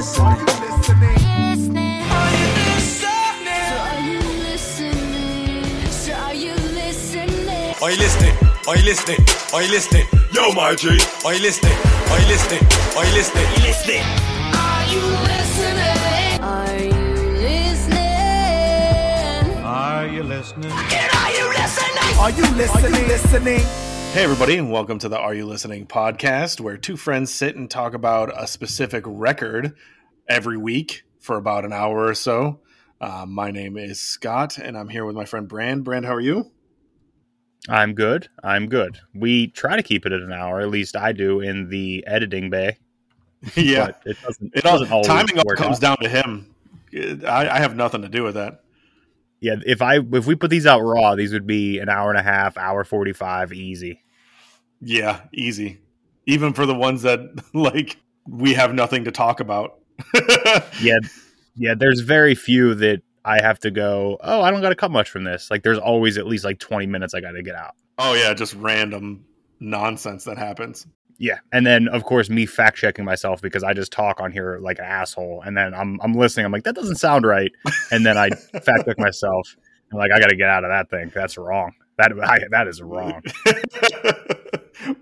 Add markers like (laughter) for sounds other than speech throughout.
listening? Are you listening? Are you listening? Are you listening? Are you listening? Are you listening? Are you listening? Yo, my G. Are you listening? Are you listening? Are you listening? Are you listening? Are you listening? Are you listening? Are you listening? Are you listening? listening? Hey, everybody, and welcome to the Are You Listening podcast, where two friends sit and talk about a specific record every week for about an hour or so. Uh, my name is Scott, and I'm here with my friend Brand. Brand, how are you? I'm good. I'm good. We try to keep it at an hour, at least I do in the editing bay. (laughs) yeah, But it doesn't. it all, doesn't always timing all comes out. down to him. I, I have nothing to do with that. Yeah, if I if we put these out raw, these would be an hour and a half, hour forty five, easy. Yeah, easy. Even for the ones that (laughs) like we have nothing to talk about. (laughs) Yeah, yeah. There's very few that I have to go. Oh, I don't got to cut much from this. Like, there's always at least like twenty minutes I got to get out. oh yeah, just random nonsense that happens. Yeah, and then of course me fact checking myself because I just talk on here like an asshole, and then I'm I'm listening. I'm like that doesn't sound right, and then I (laughs) fact check myself. I'm like I got to get out of that thing. That's wrong. That I, that is wrong. (laughs)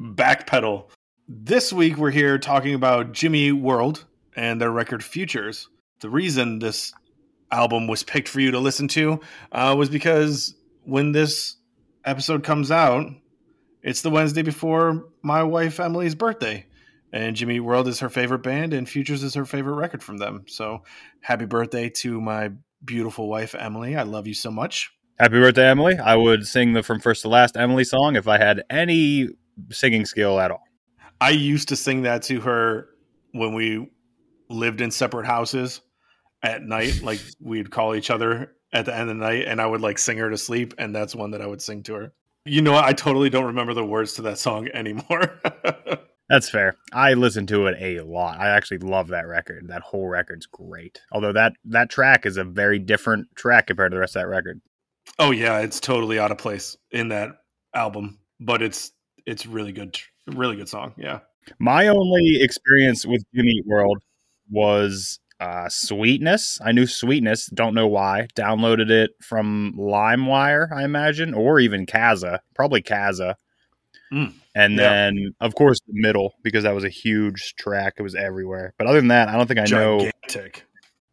Backpedal. This week we're here talking about Jimmy World and their record Futures. The reason this album was picked for you to listen to uh, was because when this episode comes out, it's the Wednesday before my wife Emily's birthday. And Jimmy World is her favorite band, and Futures is her favorite record from them. So, happy birthday to my beautiful wife Emily. I love you so much. Happy birthday, Emily! I would sing the from first to last Emily song if I had any singing skill at all. I used to sing that to her when we lived in separate houses at night. Like (laughs) we'd call each other at the end of the night, and I would like sing her to sleep, and that's one that I would sing to her. You know. I totally don't remember the words to that song anymore. (laughs) That's fair. I listen to it a lot. I actually love that record. That whole record's great. Although that that track is a very different track compared to the rest of that record. oh yeah, it's totally out of place in that album, but it's it's really good, really good song. Yeah. My only experience with Jimmy World was uh, Sweetness. I knew Sweetness. Don't know why. Downloaded it from LimeWire, I imagine, or even Kazaa. Probably Kazaa. Mm, and yeah. then, of course, the middle because that was a huge track. It was everywhere. But other than that, I don't think I know.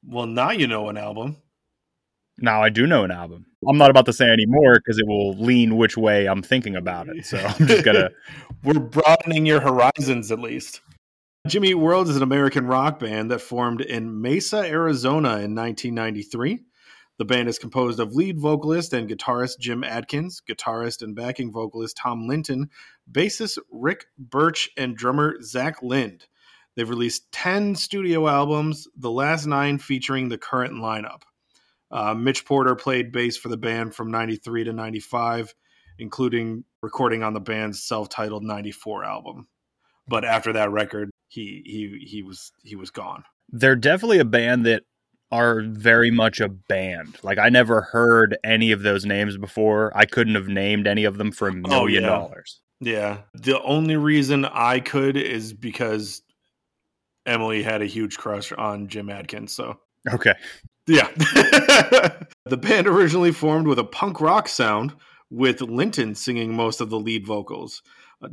Well, now you know an album. Now I do know an album. I'm not about to say anymore because it will lean which way I'm thinking about it. So I'm just gonna. (laughs) We're broadening your horizons at least. Jimmy Eat World is an American rock band that formed in Mesa, Arizona in 1993. The band is composed of lead vocalist and guitarist Jim Adkins, guitarist and backing vocalist Tom Linton, bassist Rick Burch, and drummer Zach Lind. They've released 10 studio albums, the last nine featuring the current lineup. Uh, Mitch Porter played bass for the band from 93 to 95, including recording on the band's self-titled 94 album. But after that record, he he he was he was gone. They're definitely a band that are very much a band. Like I never heard any of those names before. I couldn't have named any of them for a oh, million yeah. dollars. Yeah. The only reason I could is because Emily had a huge crush on Jim Adkins. So Okay. Yeah. (laughs) the band originally formed with a punk rock sound, with Linton singing most of the lead vocals.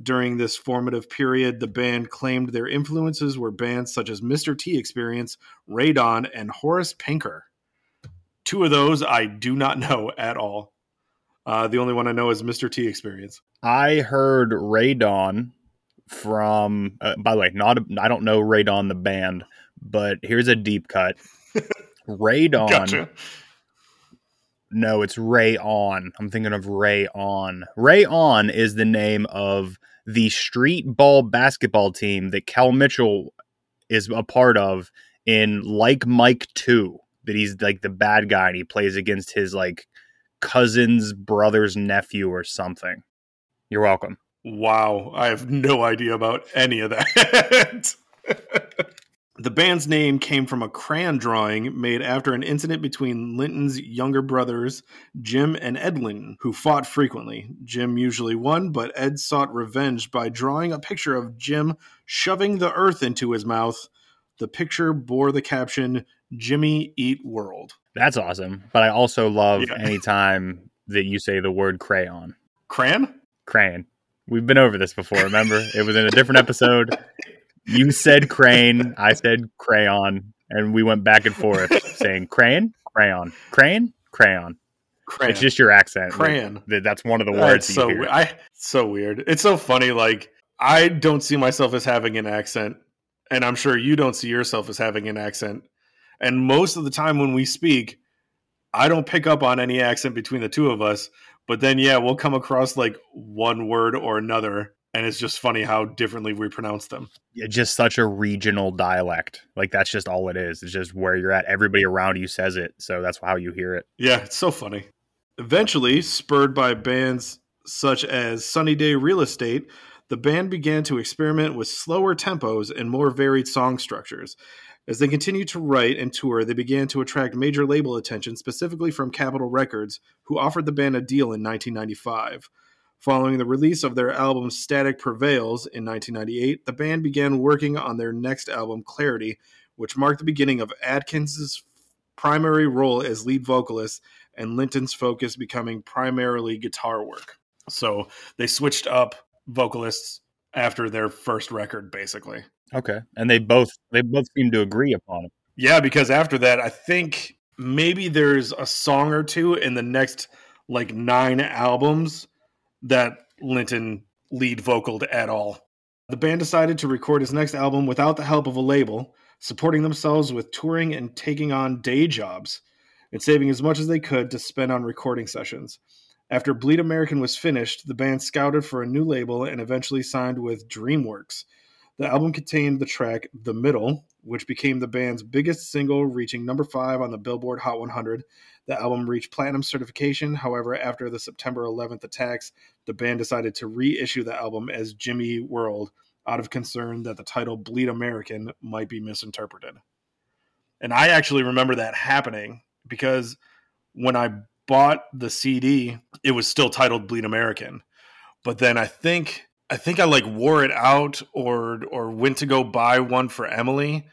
During this formative period, the band claimed their influences were bands such as Mr. T Experience, Radon, and Horace Pinker. Two of those I do not know at all. Uh, the only one I know is Mr. T Experience. I heard Radon from. Uh, by the way, not a, I don't know Radon the band, but here's a deep cut. (laughs) Radon Gotcha. No, it's Ray On. I'm thinking of Ray On. Ray On is the name of the street ball basketball team that Cal Mitchell is a part of in Like Mike 2. That he's like the bad guy and he plays against his like cousin's brother's nephew or something. You're welcome. Wow, I have no idea about any of that. (laughs) the band's name came from a crayon drawing made after an incident between Linton's younger brothers, Jim and Ed Linton, who fought frequently. Jim usually won, but Ed sought revenge by drawing a picture of Jim shoving the earth into his mouth. The picture bore the caption, Jimmy Eat World. That's awesome. But I also love Yeah. anytime that you say the word crayon. Crayon? Crayon. We've been over this before, remember? it was in a different episode. (laughs) You said crane, I said crayon, and we went back and forth saying crane, crayon, crane, crayon. Crayon. It's just your accent. Crayon. That- That's one of the That's words that so hear. I so weird. It's so funny. Like I don't see myself as having an accent, and I'm sure you don't see yourself as having an accent. And most of the time when we speak, I don't pick up on any accent between the two of us. But then, yeah, we'll come across like one word or another, and it's just funny how differently we pronounce them. It's just such a regional dialect. Like that's just all it is. It's just where you're at. Everybody around you says it, so that's how you hear it. Yeah, it's so funny. Eventually, spurred by bands such as Sunny Day Real Estate, the band began to experiment with slower tempos and more varied song structures. As they continued to write and tour, they began to attract major label attention, specifically from Capitol Records, who offered the band a deal in 1995. Following the release of their album Static Prevails in 1998, the band began working on their next album, Clarity, which marked the beginning of Adkins' primary role as lead vocalist and Linton's focus becoming primarily guitar work. So they switched up vocalists after their first record, basically. Okay, and they both they both seem to agree upon it. Yeah, because after that, I think maybe there's a song or two in the next like nine albums that Linton lead vocaled at all. The band decided to record his next album without the help of a label, supporting themselves with touring and taking on day jobs, and saving as much as they could to spend on recording sessions. After Bleed American was finished, the band scouted for a new label and eventually signed with DreamWorks. The album contained the track The Middle, which became the band's biggest single, reaching number five on the Billboard Hot 100. The album reached platinum certification. However, after the September 11th attacks, the band decided to reissue the album as Jimmy World out of concern that the title Bleed American might be misinterpreted. And I actually remember that happening because when I bought the CD, it was still titled Bleed American. But then I think I think I like wore it out or or went to go buy one for Emily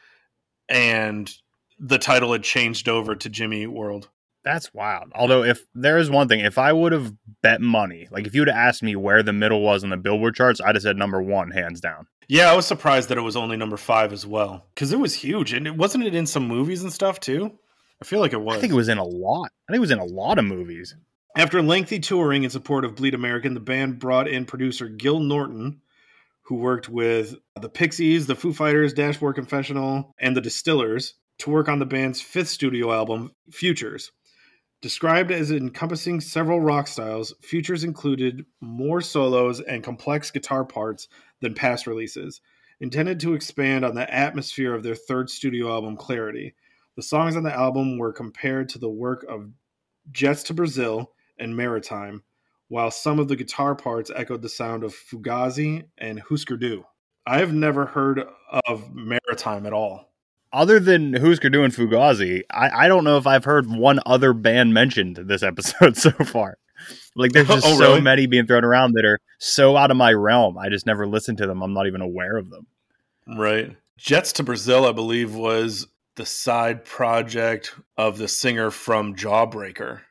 and the title had changed over to Jimmy World. That's wild. Although, if there is one thing, if I would have bet money, like if you would have asked me where the middle was on the Billboard charts, I'd have said number one, hands down. Yeah, I was surprised that it was only number five as well because it was huge, and it wasn't it in some movies and stuff too. I feel like it was. I think it was in a lot. I think it was in a lot of movies. After lengthy touring in support of Bleed American, the band brought in producer Gil Norton, who worked with the Pixies, the Foo Fighters, Dashboard Confessional, and the Distillers, to work on the band's fifth studio album, Futures. Described as encompassing several rock styles, Futures included more solos and complex guitar parts than past releases, intended to expand on the atmosphere of their third studio album, Clarity. The songs on the album were compared to the work of Jets to Brazil and Maritime, while some of the guitar parts echoed the sound of Fugazi and Husker Du. I have never heard of Maritime at all. Other than Husker and Fugazi, I, I don't know if I've heard one other band mentioned this episode (laughs) so far. Like there's (laughs) oh, just Oh, so really? many being thrown around that are so out of my realm. I just never listened to them. I'm not even aware of them. Right. Jets to Brazil, I believe, was the side project of the singer from Jawbreaker,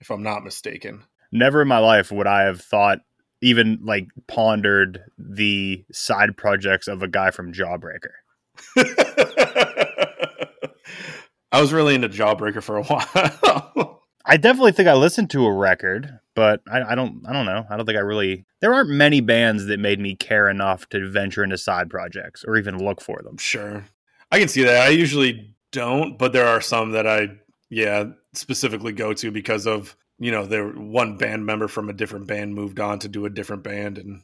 if I'm not mistaken. Never in my life would I have thought even like pondered the side projects of a guy from Jawbreaker. I was really into Jawbreaker for a while. (laughs) I definitely think I listened to a record, but I, I don't. I don't know. I don't think I really. There aren't many bands that made me care enough to venture into side projects or even look for them. sure. I can see that. I usually don't, but there are some that I, yeah, specifically go to because of, you know, there one band member from a different band moved on to do a different band and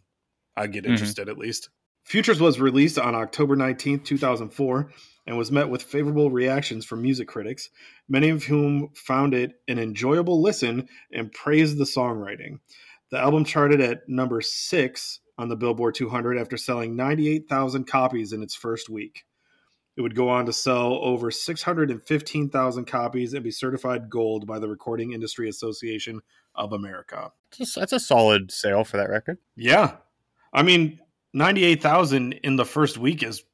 I get Mhm. interested at least. Futures was released on October 19th, 2004 and was met with favorable reactions from music critics, many of whom found it an enjoyable listen and praised the songwriting. The album charted at number 6 on the Billboard 200 after selling 98,000 copies in its first week. It would go on to sell over 615,000 copies and be certified gold by the Recording Industry Association of America. That's a solid sale for that record. Yeah. I mean, 98,000 in the first week is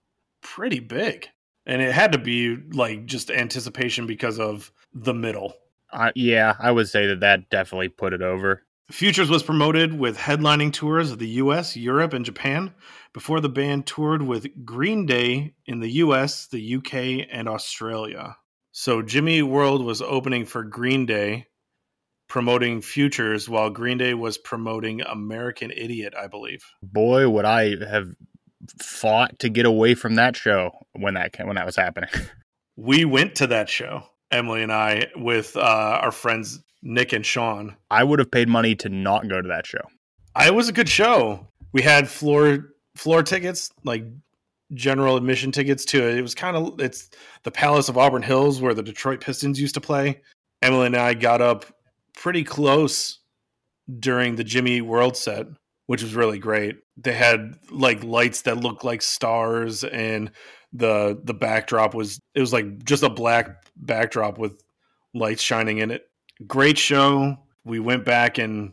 pretty big. And it had to be like just anticipation because of the middle. Uh, yeah, I would say that that definitely put it over. Futures was promoted with headlining tours of the US, Europe, and Japan before the band toured with Green Day in the US, the UK, and Australia. So Jimmy World was opening for Green Day, promoting Futures, while Green Day was promoting American Idiot, I believe. Boy, would I have fought to get away from that show when that came, when that was happening. (laughs) We went to that show, Emily and I, with uh, our friends Nick and Sean. I would have paid money to not go to that show. It was a good show. We had floor floor tickets, like general admission tickets to it. It was kind of it's the Palace of Auburn Hills where the Detroit Pistons used to play. Emily and I got up pretty close during the Jimmy World set, which was really great. They had like lights that looked like stars and the the backdrop was it was like just a black backdrop with lights shining in it. Great show. We went back and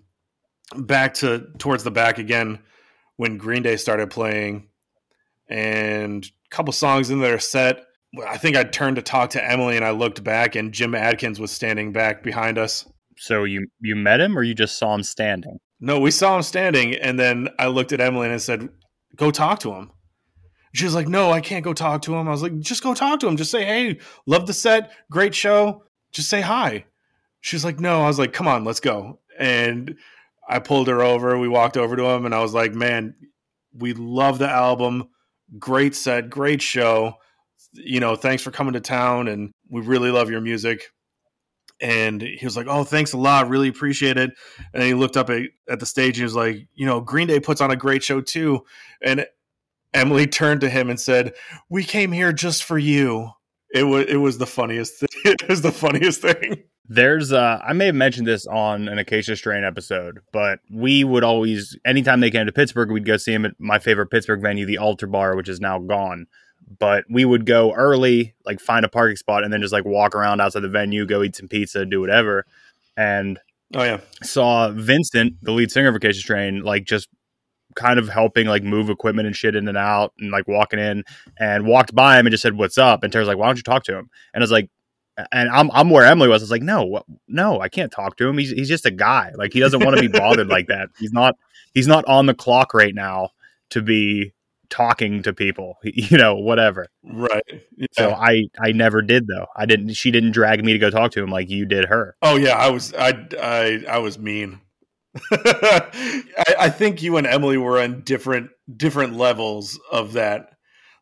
back to towards the back again when Green Day started playing, and a couple songs in their set. I think I turned to talk to Emily, and I looked back, and Jim Adkins was standing back behind us. So you you met him or you just saw him standing? No, we saw him standing, and then I looked at Emily and I said, "Go talk to him." She was like, "No, I can't go talk to him." I was like, "Just go talk to him. Just say, hey, love the set, great show. Just say hi." She's like, "No." I was like, "Come on, let's go." And I pulled her over. We walked over to him, and I was like, "Man, we love the album. Great set, great show. You know, thanks for coming to town, and we really love your music." And he was like, "Oh, thanks a lot. Really appreciate it." And he looked up at, at the stage and he was like, "You know, Green Day puts on a great show too." And Emily turned to him and said, "We came here just for you." It was it was the funniest. Thing. (laughs) It was the funniest thing. There's uh I may have mentioned this on an Acacia Strain episode, but we would always anytime they came to Pittsburgh, we'd go see him at my favorite Pittsburgh venue, the Altar Bar, which is now gone. But we would go early, like find a parking spot and then just like walk around outside the venue, go eat some pizza, do whatever. And Oh yeah, saw Vincent, the lead singer of Acacia Strain, like just kind of helping like move equipment and shit in and out and like walking in and walked by him and just said, What's up? And Tara's like, Why don't you talk to him? And I was like, and I'm I'm where Emily was. I was like, no, what, no, I can't talk to him. He's he's just a guy. Like he doesn't want to be bothered like that. He's not he's not on the clock right now to be talking to people. (laughs) You know, whatever. right. Yeah. So I I never did though. I didn't. She didn't drag me to go talk to him like you did her. oh yeah, I was I I I was mean. (laughs) I, I think you and Emily were on different different levels of that.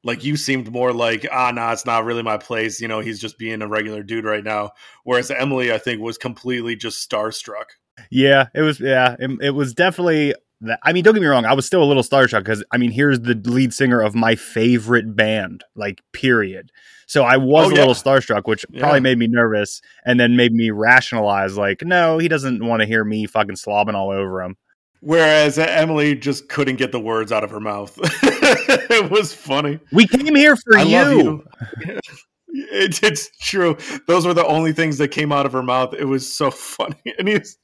Like you seemed more like, ah, nah, it's not really my place. You know, he's just being a regular dude right now. Whereas Emily, I think, was completely just starstruck. Yeah, it was. Yeah, it, it was definitely. That, I mean, don't get me wrong. I was still a little starstruck because I mean, here's the lead singer of my favorite band, like period. So I was Oh, a yeah. little starstruck, which Yeah. probably made me nervous, and then made me rationalize, like, no, he doesn't want to hear me fucking slobbing all over him. Whereas Emily just couldn't get the words out of her mouth. (laughs) it was funny. We came here for I you. you. (laughs) It, it's true. Those were the only things that came out of her mouth. It was so (laughs) funny. And he's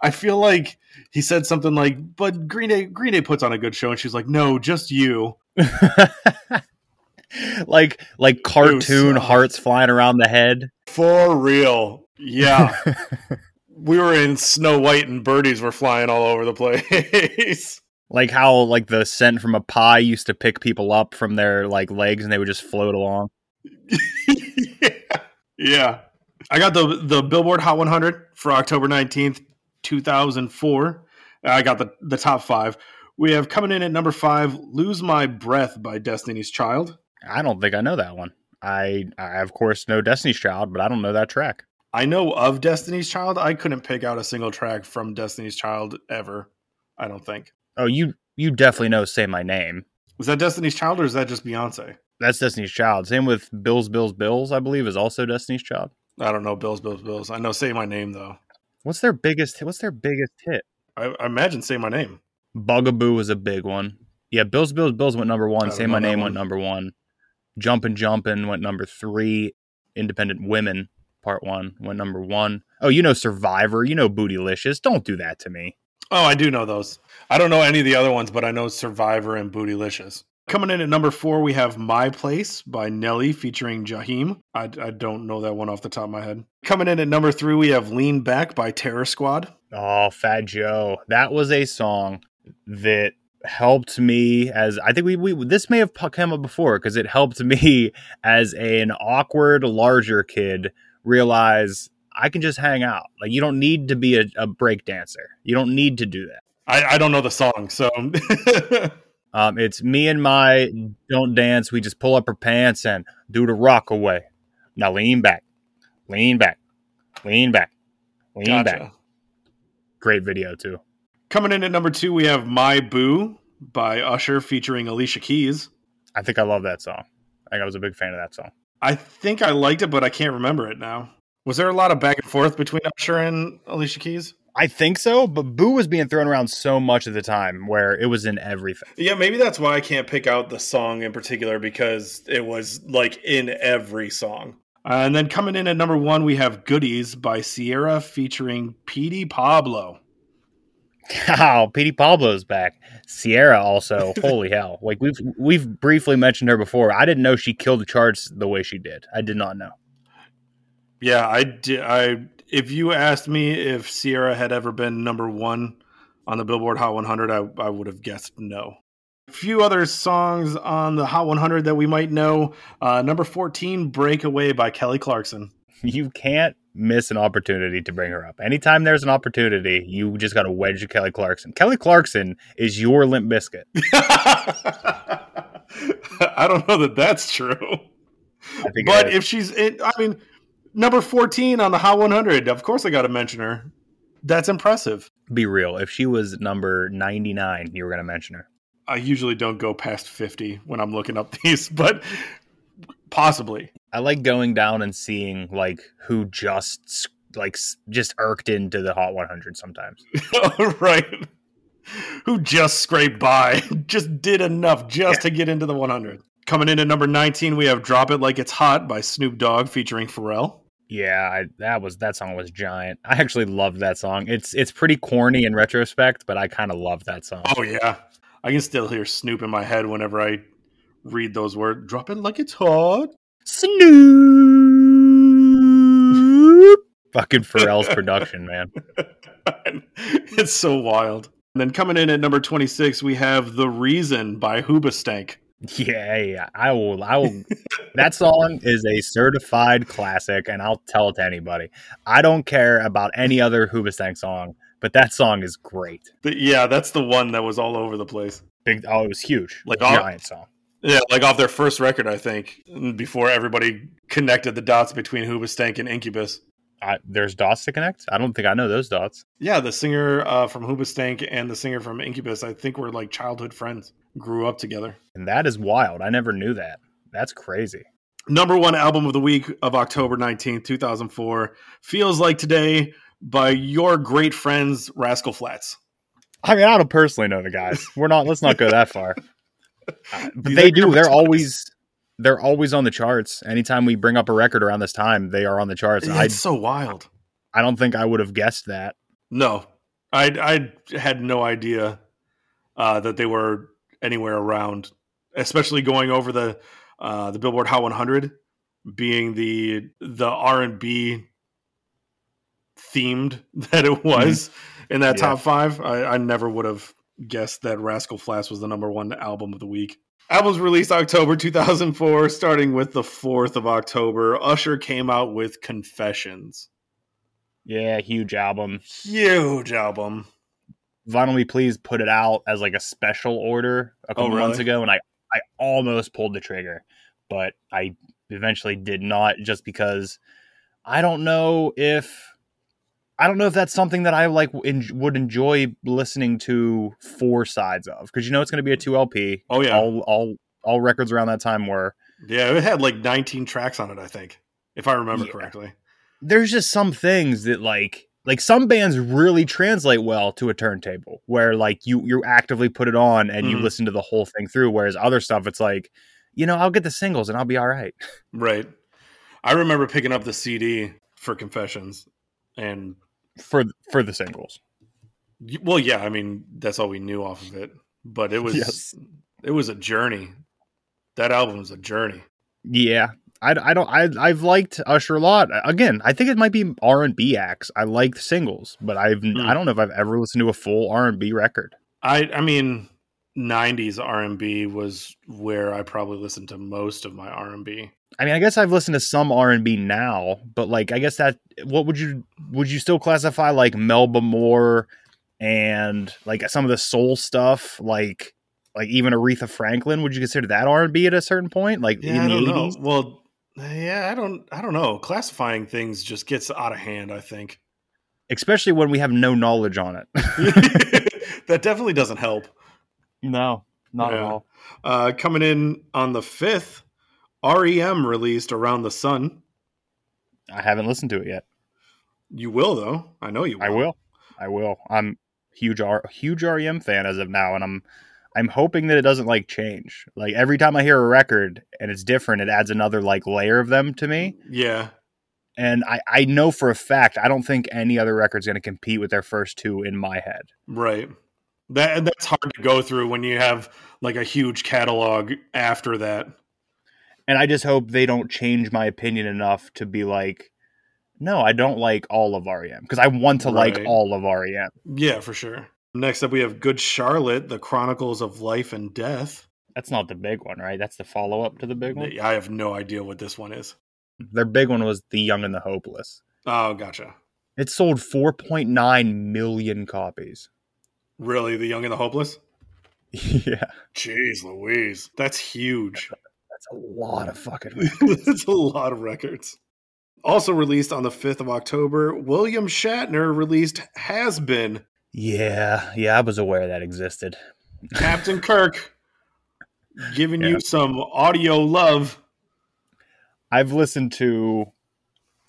I feel like he said something like, but Green Day Green Day puts on a good show. And she's like, No, just you. (laughs) like like cartoon hearts flying around the head. For real. Yeah. (laughs) we were in Snow White and birdies were flying all over the place. (laughs) Like how like the scent from a pie used to pick people up from their like legs and they would just float along. yeah. yeah. I got the the Billboard Hot 100 for October 19th, 2004. I got the the top 5. We have coming in at number 5, Lose My Breath by Destiny's Child. I don't think I know that one. I I of course know Destiny's Child, but I don't know that track. I know of Destiny's Child. I couldn't pick out a single track from Destiny's Child ever. I don't think. Oh, you you definitely know Say My Name. Was that Destiny's Child or is that just Beyonce? That's Destiny's Child. Same with Bills Bills Bills, I believe, is also Destiny's Child. I don't know. Bills, Bills, Bills. I know. Say my name though. What's their biggest what's their biggest hit? I, I imagine say my name. Bugaboo was a big one. Yeah, Bills Bills Bills went number one. don't Say My Name one. went number one. Jumpin' Jumpin' went number three. Independent Women Part One went number one. Oh, you know Survivor. You know Bootylicious. Don't do that to me. Oh, I do know those. I don't know any of the other ones, but I know Survivor and Bootylicious. Coming in at number four, we have My Place by Nelly featuring Jaheim. I, I don't know that one off the top of my head. Coming in at number three, we have Lean Back by Terror Squad. Oh, Fat Joe. That was a song that helped me as I think we, we this may have come up before because it helped (laughs) me as an awkward larger kid realize I can just hang out. Like you don't need to be a, a break dancer. You don't need to do that. I, I don't know the song, so (laughs) Um, it's me and my don't dance. We just pull up her pants and do the rock away. Now lean back, lean back, lean back, lean back. Great video too. Coming in at number two, we have My Boo by Usher featuring Alicia Keys. I think I love that song. I think I was a big fan of that song. I think I liked it, but I can't remember it now. Was there a lot of back and forth between Usher and Alicia Keys? I think so, but Boo was being thrown around so much at the time where it was in everything. Yeah, maybe that's why I can't pick out the song in particular because it was like in every song. Uh, and then coming in at number one, we have Goodies by Ciara featuring Petey Pablo. Wow, Petey Pablo's back. Ciara also, (laughs) holy hell. Like we've we've briefly mentioned her before. I didn't know she killed the charts the way she did. I did not know. Yeah, I did. I if you asked me if Ciara had ever been number one on the Billboard Hot 100, I, I would have guessed no. A few other songs on the Hot 100 that we might know. Uh, number 14, "Breakaway" by Kelly Clarkson. You can't miss an opportunity to bring her up. Anytime there's an opportunity, you just got to wedge Kelly Clarkson. Kelly Clarkson is your Limp Bizkit. (laughs) I don't know that that's true. But if she's, in, I mean, number 14 on the Hot 100, of course I got to mention her. That's impressive. be real, if she was number 99, you were going to mention her. I usually don't go past 50 when I'm looking up (laughs) these, but possibly. I like going down and seeing like who just like just irked into the Hot 100 sometimes. (laughs) right. Who just scraped by, (laughs) just did enough just to get into the 100. Coming in at number 19, we have Drop It Like It's Hot by Snoop Dogg featuring Pharrell. Yeah, I, that was that song was giant. I actually loved that song. It's it's pretty corny in retrospect, but I kind of love that song. Oh, yeah. I can still hear Snoop in my head whenever I read those words. Drop it like it's hot. Snoop. Fucking Pharrell's production, man. (laughs) it's so wild. And then coming in at number 26, we have The Reason by Hoobastank. Yeah, yeah. I will. I will. that song is a certified classic, and I'll tell it to anybody. I don't care about any other Hoobastank song, but that song is great. The- yeah, that's the one that was all over the place. Big. Oh, it was huge. Like all- giant song. Yeah, like off their first record, I think, before everybody connected the dots between Hoobastank and Incubus. I, there's dots to connect. I don't think I know those dots. Yeah, the singer uh, from Hoobastank and the singer from Incubus, I think, were like childhood friends, grew up together. And that is wild. I never knew that. That's crazy. Number one album of the week of October 19th, 2004, Feels Like Today by your great friends, Rascal Flatts. I mean, I don't personally know the guys. We're not. Let's not go that far. Uh, (laughs) but they do. They're 20 always. They're always on the charts. Anytime we bring up a record around this time, they are on the charts. It's so wild. I don't think I would have guessed that. No, I I had no idea uh, that they were anywhere around, especially going over the uh, the Billboard Hot 100, being the the R and B themed (laughs) that it was in that Mm-hmm. Yeah. top five. I, I never would have guessed that Rascal Flatts was the number one album of the week. Albums released October 2004, starting with the 4th of October. Usher came out with Confessions. Yeah, huge album. Huge album. Vinyl Please put it out as like a special order a couple Oh, really? months ago, and I I almost pulled the trigger, but I eventually did not, just because I don't know if I don't know if that's something that I like en- would enjoy listening to four sides of because you know it's going to be a two LP. Oh, yeah. all all all records around that time were. Yeah, it had like 19 tracks on it, I think, if I remember Yeah. correctly. there's just some things that like like some bands really translate well to a turntable where like you you actively put it on and you Mhm. listen to the whole thing through whereas other stuff it's like you know I'll get the singles and I'll be all right. (laughs) Right. I remember picking up the CD for Confessions and for for the singles. Well, yeah, I mean that's all we knew off of it, but it was Yes. it was a journey. That album was a journey. Yeah. I, I don't I I've liked Usher a lot. Again, I think it might be R and B acts. I like singles, but I've Hmm. I don't know if I've ever listened to a full R and B record. I I mean, '90s R&B was where I probably listened to most of my R&B. I mean, I guess I've listened to some R and B now, but like, I guess that what would you would you still classify like Melba Moore and like some of the soul stuff, like like even Aretha Franklin? Would you consider that R and B at a certain point, like Yeah, in the don't know. eighties? Well, yeah, I don't I don't know. Classifying things just gets out of hand. I think Especially when we have no knowledge on it. (laughs) (laughs) that definitely doesn't help. No, not at all. Uh, coming in on the fifth, REM released "Around the Sun." I haven't listened to it yet. You will though. I know you. Will. I will. I will. I'm huge R huge REM fan as of now, and I'm I'm hoping that it doesn't like change. Like every time I hear a record and it's different, it adds another like layer of them to me. Yeah, And I, I know for a fact I don't think any other record's going to compete with their first two in my head. right. That that's hard to go through when you have like a huge catalog after that. And I just hope they don't change my opinion enough to be like, no, I don't like all of REM because I want to like all of REM. Yeah, for sure. Next up, we have Good Charlotte: The Chronicles of Life and Death. That's not the big one, right? That's the follow up to the big one. I have no idea what this one is. Their big one was The Young and the Hopeless. Oh, gotcha. It sold 4.9 million copies. Really, The Young and the Hopeless? (laughs) yeah. Jeez, Louise, that's huge. That's a lot of fucking. (laughs) That's a lot of records. Also released on the 5th of October, William Shatner released Has Been. yeah. Yeah. I was aware that existed. Captain (laughs) Kirk giving Yeah. you some audio love. I've listened to,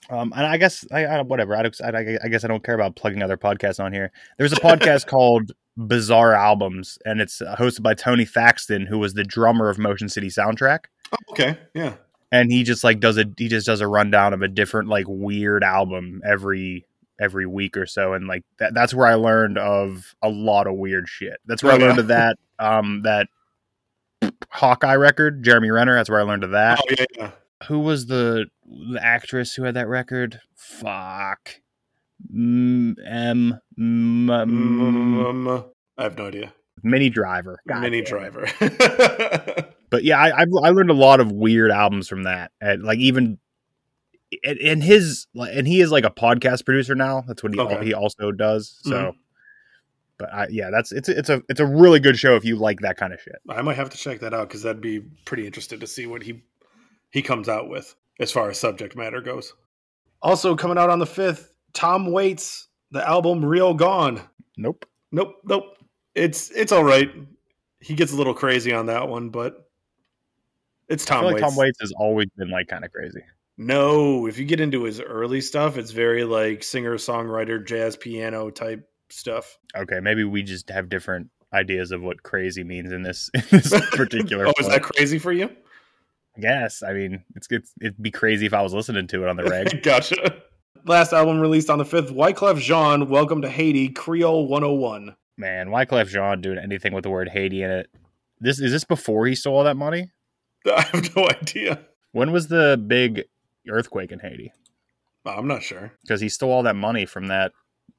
um, and I guess I, I whatever. I, I, I guess I don't care about plugging other podcasts on here. There's a podcast (laughs) called Bizarre Albums, and it's uh, hosted by Tony Thaxton, who was the drummer of Motion City Soundtrack. Oh, okay, yeah. And he just like does a he just does a rundown of a different like weird album every every week or so, and like that, that's where I learned of a lot of weird shit. That's where Oh, I learned yeah. of that um that Hawkeye record, Jeremy Renner. That's where I learned of that. Oh, yeah, yeah. Who was the the actress who had that record? Fuck. Mm, M. M- M- Um, I have no idea. Minnie Driver. God Minnie damn. Driver. (laughs) But yeah, I, I've I learned a lot of weird albums from that, and like even. And, and his and he is like a podcast producer now. That's what he Okay. he also does. So, Mhm. but I, yeah, that's it's a, it's a it's a really good show if you like that kind of shit. I might have to check that out because that'd be pretty interested to see what he he comes out with as far as subject matter goes. Also coming out on the fifth, Tom Waits, the album Real Gone. Nope. Nope, nope. It's it's all right. He gets a little crazy on that one, but it's I Tom feel like Waits. Tom Waits has always been like kind of crazy. No, if you get into his early stuff, it's very like singer songwriter, jazz piano type stuff. Okay, maybe we just have different ideas of what crazy means in this (laughs) in this (laughs) particular. oh, is that crazy for you? I guess. I mean, it's, it's it'd be crazy if I was listening to it on the reg. (laughs) gotcha. Last album released on the 5th, Wyclef Jean, Welcome to Haiti, Creole 101. Man, Wyclef Jean doing anything with the word Haiti in it. This is this before he stole all that money? (laughs) I have no idea. When was the big earthquake in Haiti? Oh, I'm not sure. because he stole all that money from that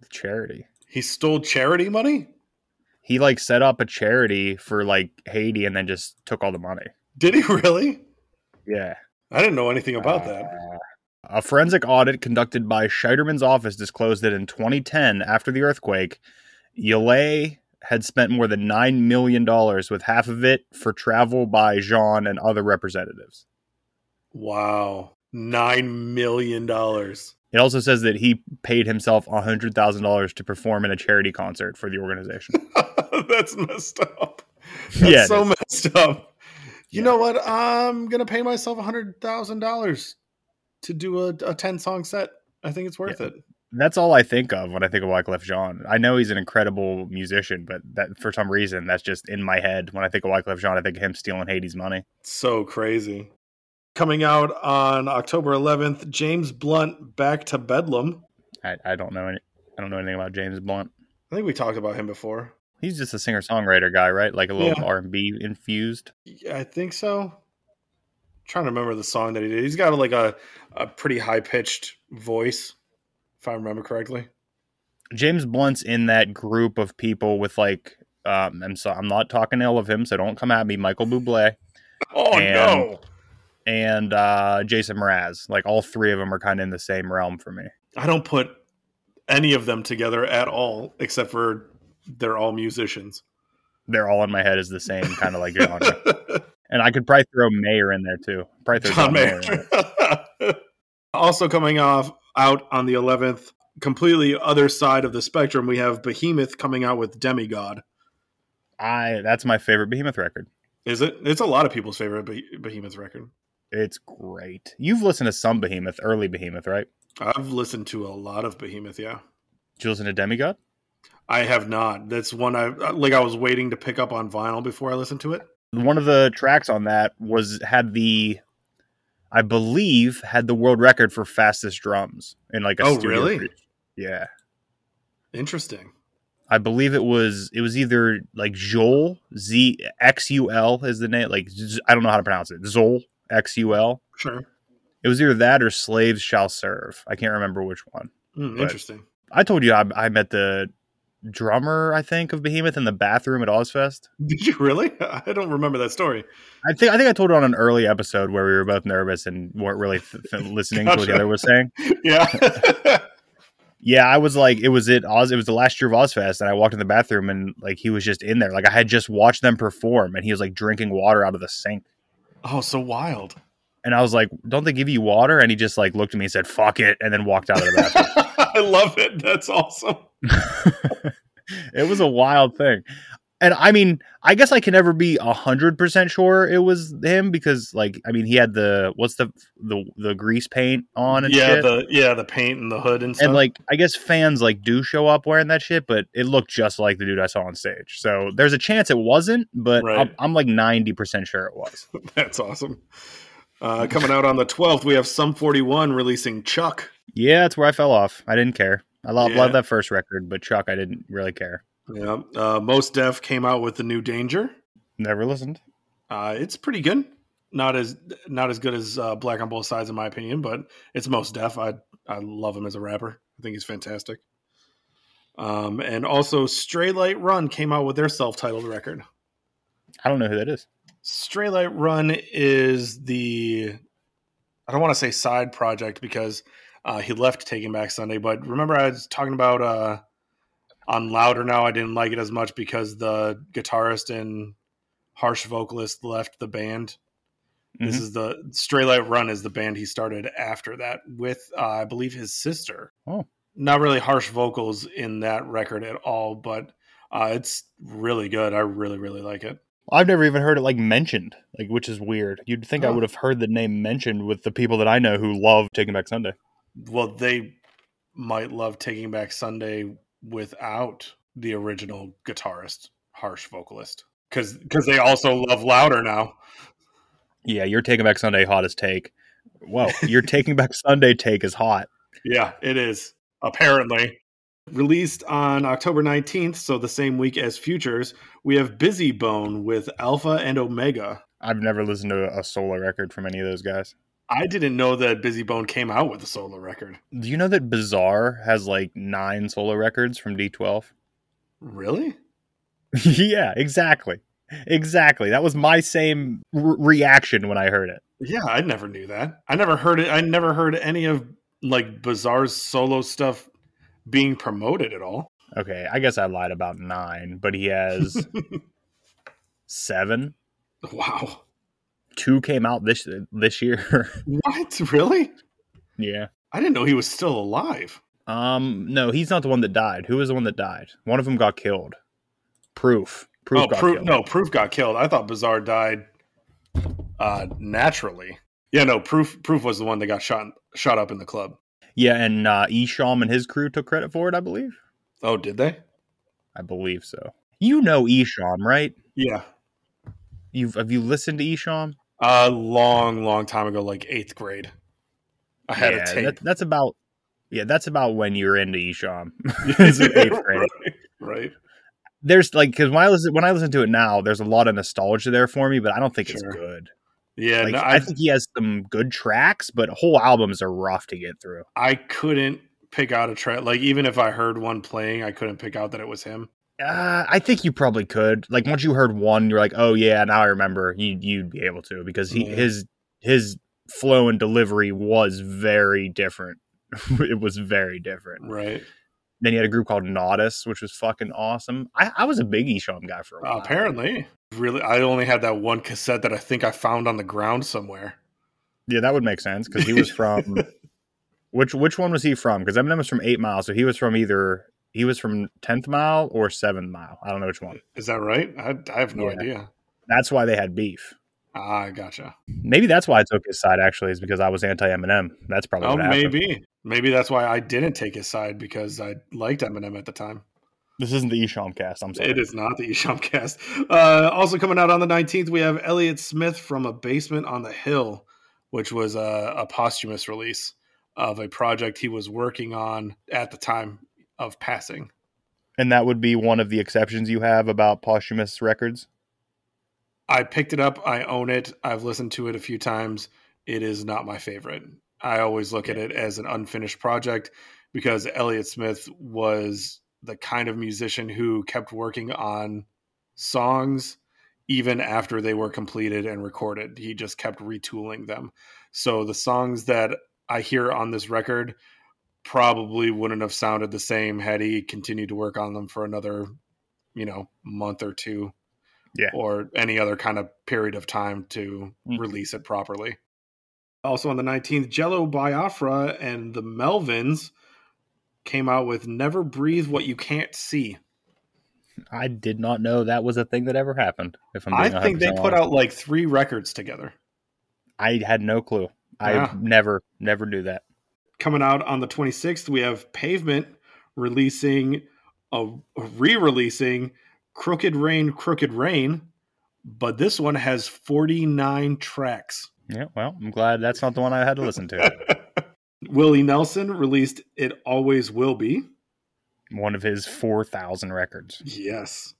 charity. He stole charity money. He like set up a charity for like Haiti and then just took all the money. Did he really? Yeah. I didn't know anything about that. Uh, A forensic audit conducted by Schneiderman's office disclosed that in 2010, after the earthquake, Yéle had spent more than $9 million, with half of it for travel by Jean and other representatives. Wow, nine million dollars. It also says that he paid himself $100,000 to perform in a charity concert for the organization. (laughs) That's messed up. That's Yeah, so messed up. You Yeah. know what? I'm gonna pay myself a hundred thousand dollars to do a, a ten song set. I think it's worth Yeah. it. That's all I think of when I think of Wyclef Jean. I know he's an incredible musician, but that for some reason that's just in my head. When I think of Wyclef Jean, I think of him stealing Hades' money. So crazy. Coming out on October 11th, James Blunt back to Bedlam. I, I don't know any, I don't know anything about James Blunt. I think we talked about him before. He's just a singer songwriter guy, right? Like a little Yeah. R and B infused. Yeah, I think so. trying to remember the song that he did. He's got like a, a pretty high pitched voice, if I remember correctly. James Blunt's in that group of people with like um I'm so I'm not talking ill of him, so don't come at me, Michael Bublé (laughs) Oh And- no. and uh Jason Mraz. Like all three of them are kind of in the same realm for me. I don't put any of them together at all, except for they're all musicians. They're all in my head as the same kind of like (laughs) genre. And I could probably throw Mayer in there too. Probably throw John Mayer. in there. (laughs) also coming off out on the 11th, completely other side of the spectrum, we have Behemoth coming out with Demigod. I that's my favorite Behemoth record. Is it? It's a lot of people's favorite Beh- Behemoth record. It's great. You've listened to some Behemoth, early Behemoth, right? I've listened to a lot of Behemoth. Yeah, Did you listen to Demigod? I have not. That's one I uh, like. I was waiting to pick up on vinyl before I listened to it. one of the tracks on that was had the I believe had the world record for fastest drums in like a Oh, studio really? Yeah. Interesting. I believe it was it was either like Joel Z X U L is the name like Z- I don't know how to pronounce it. Zol X U L. Sure. It was either that or Slaves Shall Serve. I can't remember which one. Hmm, but- interesting. I told you I, I met the drummer I think of Behemoth in the bathroom at Ozzfest. (laughs) Did you really? (laughs) I don't remember that story. I think I think I told it on an early episode where we were both nervous and weren't really th- (laughs) th- listening to what the other was saying. Yeah. Yeah, I was like, it was it Oz. It was the last year of Ozzfest, and I walked in the bathroom and like he was just in there. Like I had just watched them perform, and he was like drinking water out of the sink. oh, so wild. And I was like, "Don't they give you water?" And he just like looked at me and said, "Fuck it," and then walked out of the bathroom. (laughs) I love it. That's awesome. (laughs) it was a wild thing. And I mean, I guess I can never be a hundred percent sure it was him because, like, I mean, he had the what's the the the grease paint on and yeah, shit. the yeah the paint and the hood and stuff. and like I guess fans like do show up wearing that shit, but it looked just like the dude I saw on stage. So there's a chance it wasn't, but Right. I'm, I'm like ninety percent sure it was. (laughs) That's awesome. Uh, coming out on the 12th, we have Sum 41 releasing Chuck. Yeah, that's where I fell off. I didn't care. I love, Yeah. love that first record, but Chuck, I didn't really care. Yeah. Uh, Mos Def came out with the new Danger. Never listened. Uh, it's pretty good. Not as not as good as uh, Black on Both Sides, in my opinion, but it's Mos Def. I I love him as a rapper. I think he's fantastic. Um, and also, Straylight Run came out with their self-titled record. I don't know who that is. Straylight Run is the I don't want to say side project because uh, he left Taking Back Sunday, but remember I was talking about uh, on Louder Now. I didn't like it as much because the guitarist and harsh vocalist left the band. This Mhm. is the Straylight Run is the band he started after that with uh, I believe his sister. Oh. not really harsh vocals in that record at all, but uh, it's really good. I really really like it. I've never even heard it like mentioned, like which is weird. You'd think I would have heard the name mentioned with the people that I know who love Taking Back Sunday. well they might love taking back sunday without the original guitarist harsh vocalist because because they also love louder now Yeah, your Taking Back Sunday hottest take. Whoa, your (laughs) Taking Back Sunday take is hot. yeah it is apparently released on october 19th so the same week as futures we have Bizzy Bone with alpha and omega I've never listened to a solo record from any of those guys. I didn't know that Bizzy Bone came out with a solo record. Do you know that Bizarre has like nine solo records from D12? Really? (laughs) yeah, exactly. Exactly. That was my same re- reaction when I heard it. Yeah, I never knew that. I never heard it. I never heard any of like Bizarre's solo stuff being promoted at all. Okay, I guess I lied about nine, but he has (laughs) seven. Wow. Two came out this this year. (laughs) What? Really? yeah. I didn't know he was still alive. Um. No, he's not the one that died. Who was the one that died? One of them got killed. Proof. Proof oh, got proof. killed. No, proof got killed. I thought Bizarre died uh, naturally. Yeah, no, proof. Proof was the one that got shot shot up in the club. Yeah, and uh, Esham and his crew took credit for it. I believe. Oh, did they? I believe so. You know Esham, right? Yeah. You've have you listened to Esham? A long, long time ago, like eighth grade. I had yeah, a tape. that, that's about yeah, that's about when you're into Esham. (laughs) (laughs) Eighth grade. right, right. There's like because when I listen when I listen to it now, there's a lot of nostalgia there for me, but I don't think it's good. Yeah, Like no, I, I, think he has some good tracks, but whole albums are rough to get through. I couldn't pick out a track. Like even if I heard one playing, I couldn't pick out that it was him. Uh, I think you probably could. Like once you heard one, you're like, oh yeah, now I remember. You you'd be able to because he Yeah. his his flow and delivery was very different. (laughs) it was very different. Right. Then he had a group called Natas, which was fucking awesome. I, I was a big Esham guy for a while. apparently, really, I only had that one cassette that I think I found on the ground somewhere. Yeah, that would make sense because he was from (laughs) which which one was he from? Because Eminem was from Eight Mile, so he was from either he was from Tenth Mile or Seventh Mile. I don't know which one. Is that right? I, I have no Yeah. idea. That's why they had beef. Ah, I gotcha. Maybe that's why I took his side. Actually, is because I was anti Eminem. That's probably Oh, maybe. Maybe that's why I didn't take his side because I liked Eminem at the time. This isn't the Esham cast. I'm sorry. It is not the Esham cast. Uh, also coming out on the 19th, we have Elliott Smith from A Basement on the Hill, which was a, a posthumous release of a project he was working on at the time of passing. And that would be one of the exceptions you have about posthumous records. I picked it up. I own it. I've listened to it a few times. It is not my favorite. I always look at it as an unfinished project because Elliott Smith was the kind of musician who kept working on songs even after they were completed and recorded. He just kept retooling them. So the songs that I hear on this record probably wouldn't have sounded the same had he continued to work on them for another, you know, month or two Yeah. or any other kind of period of time to Mm. release it properly. Also on the 19th, Jello Biafra and the Melvins came out with Never Breathe What You Can't See. I did not know that was a thing that ever happened. If I'm I think they 100% put honest. out like three records together. I had no clue. I Yeah. never, never knew that. Coming out on the 26th, we have Pavement releasing a re-releasing Crooked Rain, Crooked Rain, but this one has 49 tracks. Yeah, well, I'm glad that's not the one I had to listen to. (laughs) Willie Nelson released It Always Will Be. one of his 4,000 records. Yes.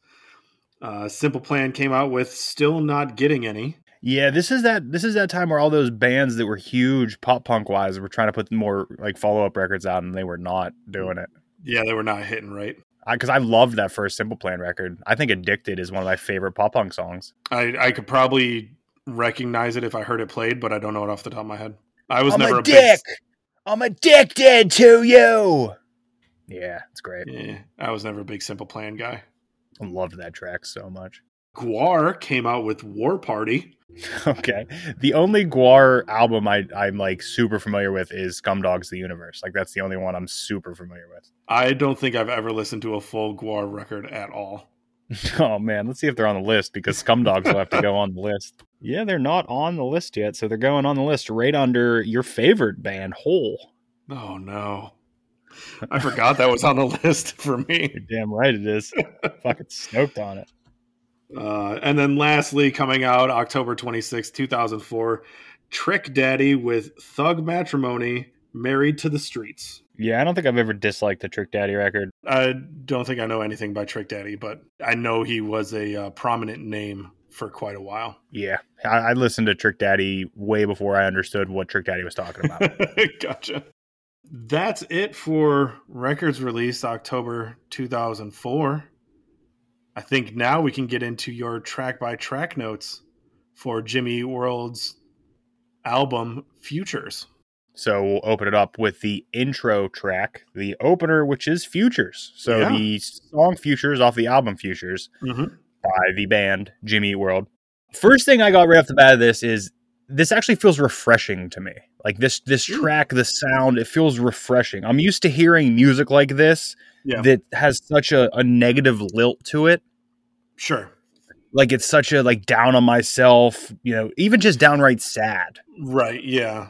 Uh, Simple Plan came out with Still Not Getting Any. Yeah, this is that this is that time where all those bands that were huge pop punk wise were trying to put more like follow up records out and they were not doing it. Yeah, they were not hitting right. Because I, loved that first Simple Plan record. I think Addicted is one of my favorite pop punk songs. I, I could probably recognize it if I heard it played, but I don't know it off the top of my head. I was I'm never a a dick. I'm addicted to you. Yeah, it's great. Yeah, I was never a big Simple Plan guy. I loved that track so much. Gwar came out with War Party. (laughs) Okay. The only Gwar album I, I'm like super familiar with is Scumdogs the Universe. Like that's the only one I'm super familiar with. I don't think I've ever listened to a full Gwar record at all. (laughs) Oh man, let's see if they're on the list because Scumdogs will have to go on the list. Yeah, they're not on the list yet, so they're going on the list right under your favorite band, Hole. Oh no. I forgot that was on the list (laughs) for me. You're damn right it is. Fucking stoked on it. Uh, and then lastly, coming out October 26, 2004, Trick Daddy with Thug Matrimony, Married to the Streets. Yeah, I don't think I've ever disliked the Trick Daddy record. I don't think I know anything by Trick Daddy, but I know he was a uh, prominent name for quite a while. Yeah, I, I listened to Trick Daddy way before I understood what Trick Daddy was talking about. (laughs) gotcha. That's it for records released October 2004. I think now we can get into your track by track notes for Jimmy World's album Futures. So we'll open it up with the intro track, the opener, which is Futures. So Yeah. the song Futures off the album Futures Mm-hmm. by the band Jimmy Eat World. First thing I got right off the bat of this is this actually feels refreshing to me. Like this this track, the sound, it feels refreshing. I'm used to hearing music like this Yeah, that has such a, a negative lilt to it. sure. Like it's such a like down on myself, you know, even just downright sad. Right, yeah.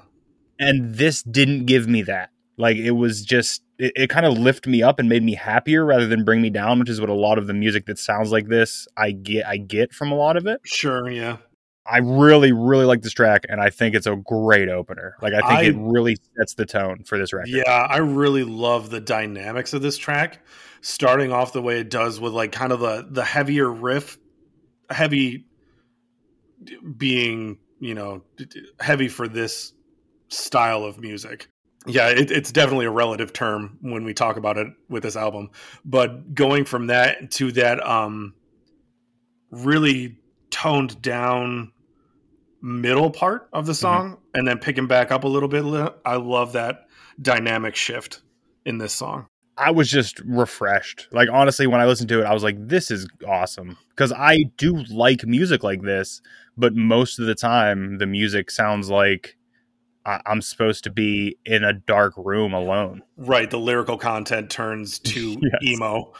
And this didn't give me that. Like it was just it, it kind of lifted me up and made me happier rather than bring me down, which is what a lot of the music that sounds like this I get I get from a lot of it. Sure, yeah. I really, really like this track, and I think it's a great opener. Like I think I- it really sets the tone for this record. Yeah, I really love the dynamics of this track. Starting off the way it does with like kind of the the heavier riff, heavy being you know heavy for this style of music. Yeah, it, it's definitely a relative term when we talk about it with this album. But going from that to that um really toned down middle part of the song and then picking back up a little bit I love that dynamic shift in this song. I was just refreshed. Like honestly, when I listened to it, I was like, "This is awesome." Because I do like music like this, but most of the time, the music sounds like I- I'm supposed to be in a dark room alone. Right, the lyrical content turns (laughs) to Yes. emo.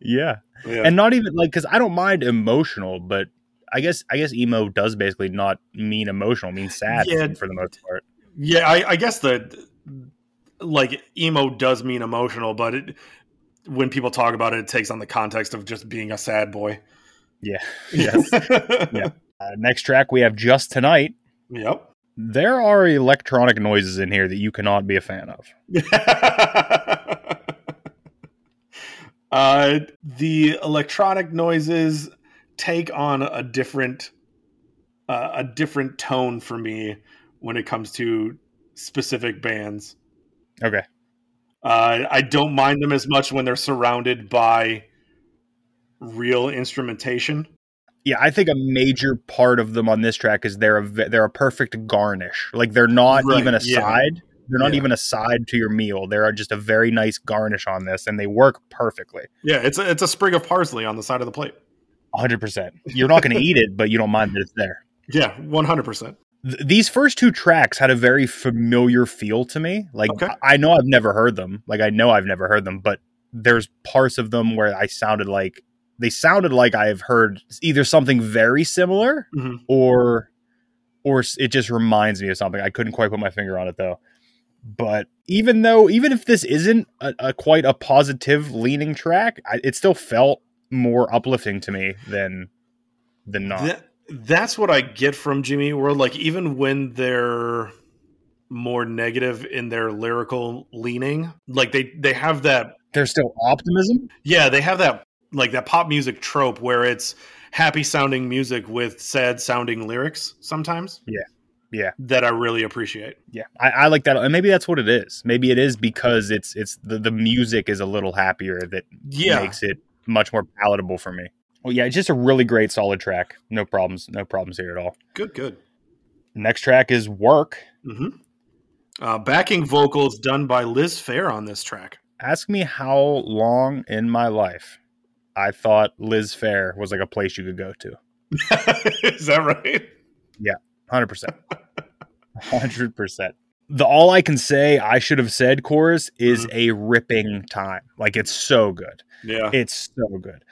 Yeah, Yeah. and not even like because I don't mind emotional, but I guess I guess emo does basically not mean emotional, means sad Yeah. for the most part. Yeah, I, I guess that like emo does mean emotional, but it, when people talk about it, it takes on the context of just being a sad boy. Yeah. (laughs) Yes. yeah. (laughs) Uh, next track we have just tonight. Yep. There are electronic noises in here that you cannot be a fan of. (laughs) uh, the electronic noises take on a different uh, a different tone for me when it comes to specific bands. Okay. Uh, I don't mind them as much when they're surrounded by real instrumentation. Yeah, I think a major part of them on this track is they're a they're a perfect garnish. Like they're not Right, even a yeah. side. They're not Yeah. even a side to your meal. They're just a very nice garnish on this, and they work perfectly. Yeah, it's a, it's a sprig of parsley on the side of the plate. 100%. You're not going to eat it, but you don't mind that it's there. Yeah, one hundred percent. Th- these first two tracks had a very familiar feel to me. Like Okay. I I know I've never heard them. Like I know I've never heard them, but there's parts of them where I sounded like they sounded like I've heard either something very similar Mhm. or or it just reminds me of something. I couldn't quite put my finger on it though. But even though even if this isn't a, a quite a positive leaning track, I, it still felt more uplifting to me than than not. That, that's what I get from Jimmy World. Like even when they're more negative in their lyrical leaning, like they they have that There's still optimism. yeah they have that like that pop music trope where it's happy sounding music with sad sounding lyrics sometimes. Yeah. Yeah. that I really appreciate. Yeah, I, I like that, and maybe that's what it is. Maybe it is because it's it's the, the music is a little happier that Yeah, makes it much more palatable for me. Well, yeah, it's just a really great, solid track. No problems, no problems here at all. good, good. Next track is "Work." hmm Uh, backing vocals done by Liz Phair on this track. Ask me how long in my life I thought Liz Phair was like a place you could go to. (laughs) Is that right? Yeah, Hundred percent, hundred percent. The all I can say I should have said chorus is mm-hmm. a ripping time. Like it's so good. Yeah. It's so good.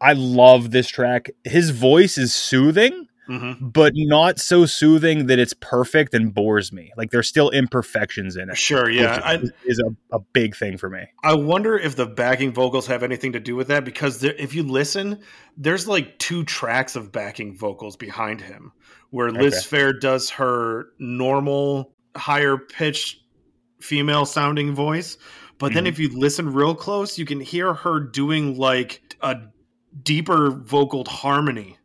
I love this track. His voice is soothing, hmm but not so soothing that it's perfect and bores me. Like there's still imperfections in it. Sure. Yeah. I, is a, a big thing for me. I wonder if the backing vocals have anything to do with that because there, if you listen, there's like two tracks of backing vocals behind him where Liz Okay. Phair does her normal higher pitched female sounding voice. But then Mhm. if you listen real close, you can hear her doing like a deeper vocaled harmony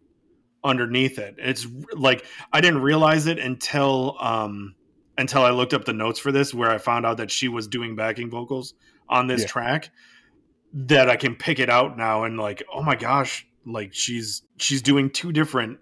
underneath it. It's like I didn't realize it until um until I looked up the notes for this where I found out that she was doing backing vocals on this Yeah. track that I can pick it out now and like oh my gosh like she's she's doing two different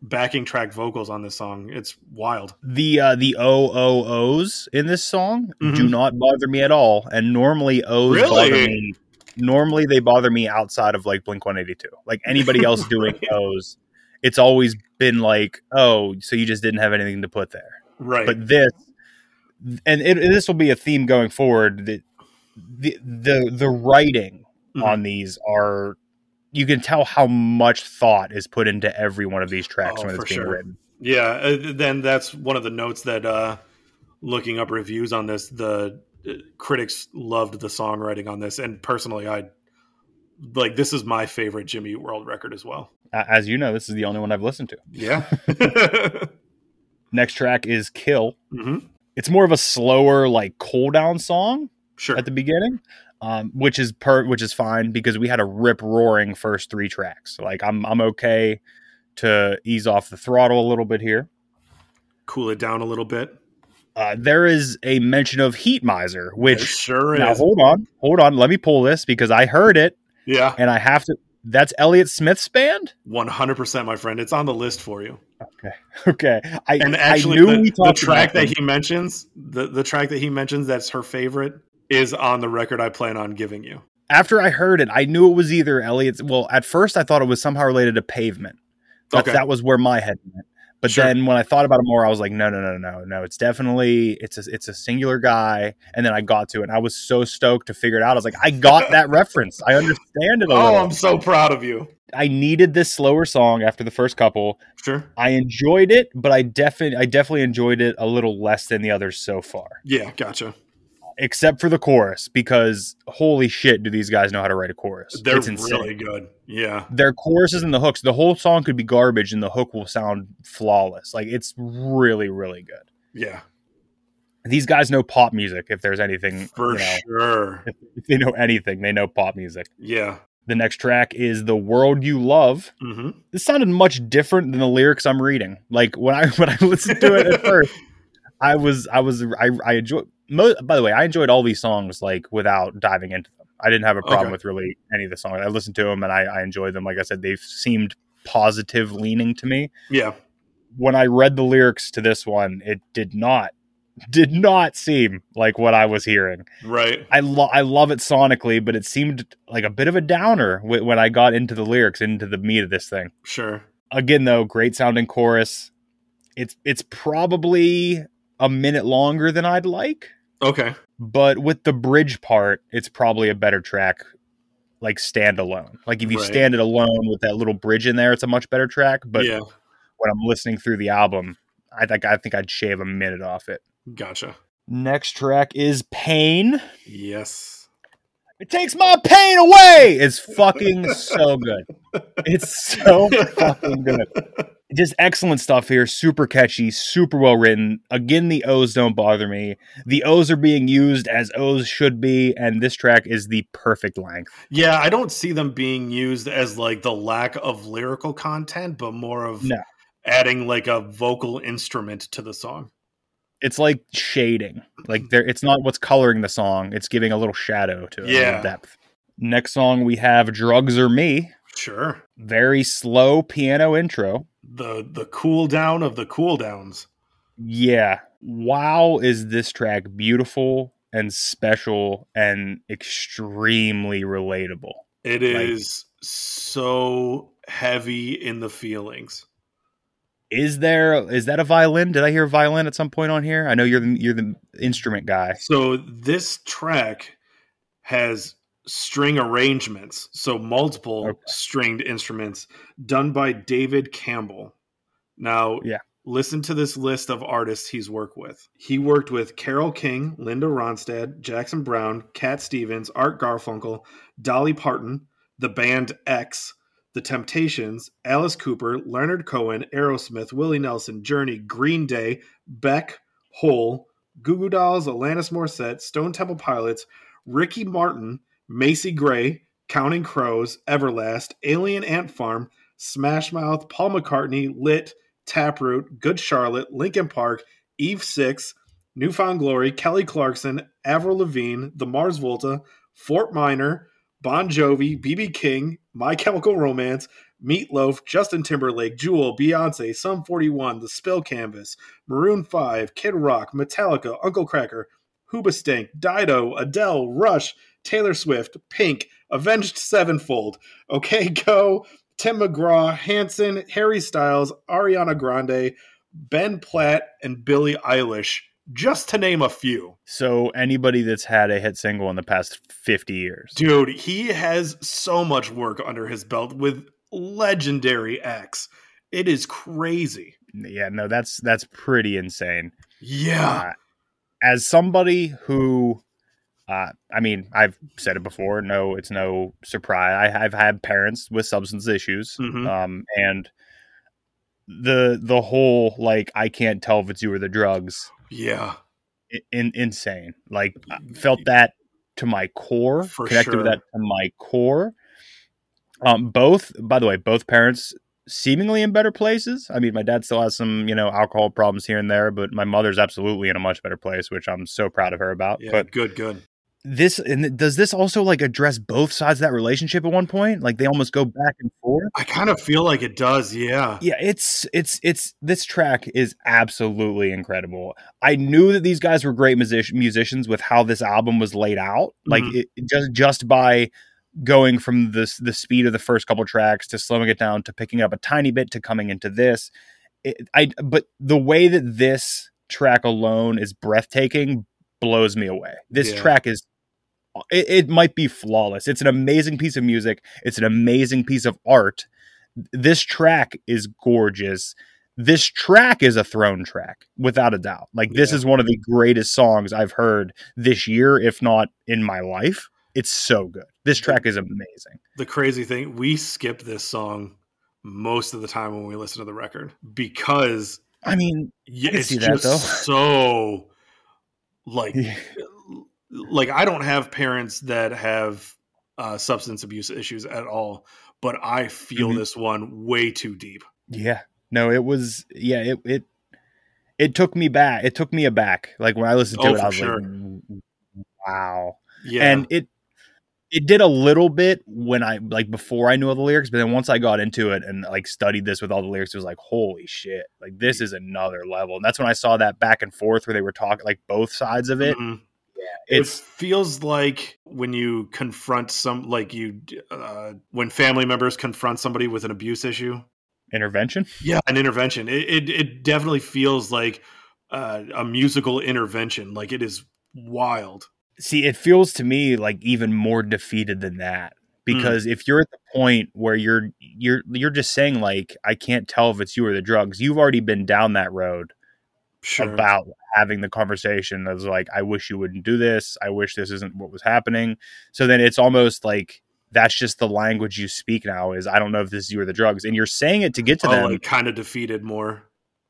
backing track vocals on this song. It's wild. The uh, the O O O's in this song do Mhm. not bother me at all, and normally O's Really? bother me. Normally they bother me outside of like Blink One Eighty Two. Like anybody else doing (laughs) O's, it's always been like, oh, so you just didn't have anything to put there. Right. But this, and it, this will be a theme going forward. That the the the writing Mhm. on these are. You can tell how much thought is put into every one of these tracks Oh, when it's being sure. written. Yeah, uh, then that's one of the notes that uh looking up reviews on this, the uh, critics loved the songwriting on this and personally I like this is my favorite Jimmy World record as well. As you know, this is the only one I've listened to. Yeah. (laughs) Next track is Kill. hmm It's more of a slower, like cool down song Sure. at the beginning, um, which is per which is fine because we had a rip roaring first three tracks. Like I'm I'm okay to ease off the throttle a little bit here. Cool it down a little bit. Uh, there is a mention of Heatmiser, It which sure now is. hold on, hold on, let me pull this because I heard it Yeah. and I have to. That's Elliott Smith's band. 100% my friend. It's on the list for you. Okay, (laughs) Okay. I And actually I knew the, we the track that he mentions, the the track that he mentions that's her favorite is on the record I plan on giving you. after I heard it, I knew it was either Elliot's. Well, at first I thought it was somehow related to pavement. That, Okay. that was where my head went. But Sure. then when I thought about it more, I was like, no, no, no, no, no. It's definitely it's a it's a singular guy. And then I got to it, and I was so stoked to figure it out. I was like, I got that (laughs) reference. I understand it Oh, little. I'm so proud of you. I needed this slower song after the first couple. Sure. I enjoyed it, but I definitely I definitely enjoyed it a little less than the others so far. Yeah, gotcha. Except for the chorus, because holy shit, do these guys know how to write a chorus? They're it's insane. really good. Yeah. their choruses and the hooks the whole song could be garbage and the hook will sound flawless like it's really really good Yeah. these guys know pop music if there's anything For you know, sure. if, they know anything they know pop music Yeah. the next track is the world you love hmm this sounded much different than the lyrics i'm reading like when i (laughs) when i listened to it at (laughs) first i was i was i, I enjoyed mo- by the way i enjoyed all these songs like without diving into them i didn't have a problem Okay. with really any of the songs i listened to them and i, I enjoyed them like i said they've seemed positive leaning to me Yeah. when I read the lyrics to this one, it did not did not seem like what I was hearing. Right. I lo- I love it sonically, but it seemed like a bit of a downer wh- when I got into the lyrics, into the meat of this thing. Sure. Again, though, great sounding chorus. It's it's probably a minute longer than I'd like, Okay. but with the bridge part, it's probably a better track. Like standalone. Like if you Right. stand it alone with that little bridge in there, it's a much better track. But yeah. when I'm listening through the album, I think I think I'd shave a minute off it. Gotcha. Next track is Pain. Yes. It takes my pain away. It's fucking (laughs) so good. It's so fucking good. (laughs) Just excellent stuff here. Super catchy, super well written. Again, the O's don't bother me. The O's are being used as O's should be, and this track is the perfect length. Yeah, I don't see them being used as like the lack of lyrical content, but more of No. adding like a vocal instrument to the song. It's like shading. Like there it's not what's coloring the song, it's giving a little shadow to it, Yeah. depth. Next song we have Drugs or Me. Sure. Very slow piano intro. The the cool down of the cool downs. Yeah. Wow, is this track beautiful and special and extremely relatable. It is so heavy in the feelings. Is there is that a violin? Did I hear a violin at some point on here? I know you're the you're the instrument guy. So this track has string arrangements, so multiple Okay. stringed instruments done by David Campbell. Now, Yeah. listen to this list of artists he's worked with. He worked with Carole King, Linda Ronstadt, Jackson Browne, Cat Stevens, Art Garfunkel, Dolly Parton, the band X, The Temptations, Alice Cooper, Leonard Cohen, Aerosmith, Willie Nelson, Journey, Green Day, Beck, Hole, Goo Goo Dolls, Alanis Morissette, Stone Temple Pilots, Ricky Martin, Macy Gray, Counting Crows, Everlast, Alien Ant Farm, Smash Mouth, Paul McCartney, Lit, Taproot, Good Charlotte, Linkin Park, Eve Six, New Found Glory, Kelly Clarkson, Avril Lavigne, The Mars Volta, Fort Minor, Bon Jovi, BB King, My Chemical Romance, Meatloaf, Justin Timberlake, Jewel, Beyonce, Sum 41, The Spill Canvas, Maroon 5, Kid Rock, Metallica, Uncle Kracker, Hoobastank, Dido, Adele, Rush, Taylor Swift, Pink, Avenged Sevenfold, OK Go, Tim McGraw, Hanson, Harry Styles, Ariana Grande, Ben Platt, and Billie Eilish, just to name a few. So anybody that's had a hit single in the past 50 years. Dude, he has so much work under his belt with legendary acts. It is crazy. Yeah, no, that's that's pretty insane. Yeah. Uh, as somebody who uh, I mean, I've said it before. No, it's no surprise. I, I've had parents with substance issues, Mhm. um, and the the whole like I can't tell if it's you or the drugs, yeah. in, insane. Like I felt that to my core, For connected with that to my core. Um, both, by the way, both parents seemingly in better places. I mean, my dad still has some, you know, alcohol problems here and there, but my mother's absolutely in a much better place, which I'm so proud of her about. Yeah. But good, good. This and does this also like address both sides of that relationship at one point? Like they almost go back and forth. I kind of feel like it does. Yeah. Yeah, it's it's it's this track is absolutely incredible. I knew that these guys were great music- musicians with how this album was laid out. Like Mhm. it, just just by going from the the speed of the first couple tracks to slowing it down to picking up a tiny bit to coming into this. It, I but the way that this track alone is breathtaking blows me away. This Yeah. track is it, it might be flawless. It's an amazing piece of music. It's an amazing piece of art. This track is gorgeous. This track is a throne track, without a doubt. Like this is one of the greatest songs I've heard this year, if not in my life. It's so good. This track is amazing. The crazy thing, we skip this song most of the time when we listen to the record because I mean, yeah, it's see that, just though. so like (laughs) like I don't have parents that have uh, substance abuse issues at all, but I feel Mhm. this one way too deep. Yeah. No, it was yeah, it it it took me back. It took me aback. Like when I listened to Oh, it, I was sure. like, wow. Yeah, And it it did a little bit when I like before I knew all the lyrics, but then once I got into it and like studied this with all the lyrics, it was like, holy shit. Like this is another level. And that's when I saw that back and forth where they were talking like both sides of it. Mhm. It's it feels like when you confront some like you uh, when family members confront somebody with an abuse issue. Intervention. yeah an intervention. It it, it definitely feels like uh, a musical intervention. Like it is wild. See, it feels to me like even more defeated than that. Because if you're at the point where you're you're you're just saying like I can't tell if it's you or the drugs, you've already been down that road sure about having the conversation that's like, I wish you wouldn't do this. I wish this isn't what was happening. So then it's almost like that's just the language you speak now is I don't know if this is you or the drugs. And you're saying it to get to oh, them. like kind of defeated more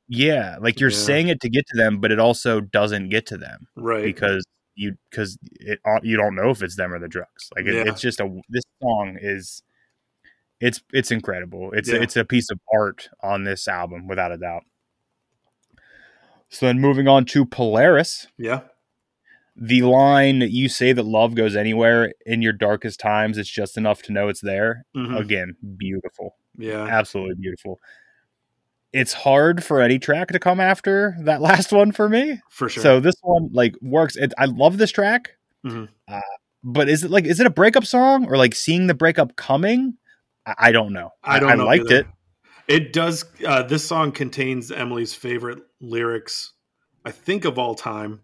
yeah. Like you're Yeah. saying it to get to them, but it also doesn't get to them right because you because it uh, you don't know if it's them or the drugs. Like it, Yeah. it's just a this song is it's it's incredible. It's Yeah. it's a piece of art on this album without a doubt. So then moving on to Polaris, yeah the line you say that love goes anywhere in your darkest times, it's just enough to know it's there. Mhm. Again, beautiful, yeah absolutely beautiful. It's hard for any track to come after that (laughs) last one for me. for sure So this one like works. It, I love this track, Mhm. uh, but is it like is it a breakup song or like seeing the breakup coming? I, I don't know. I don't I know liked either. it. It does. Uh, this song contains Emily's favorite lyrics, I think of all time,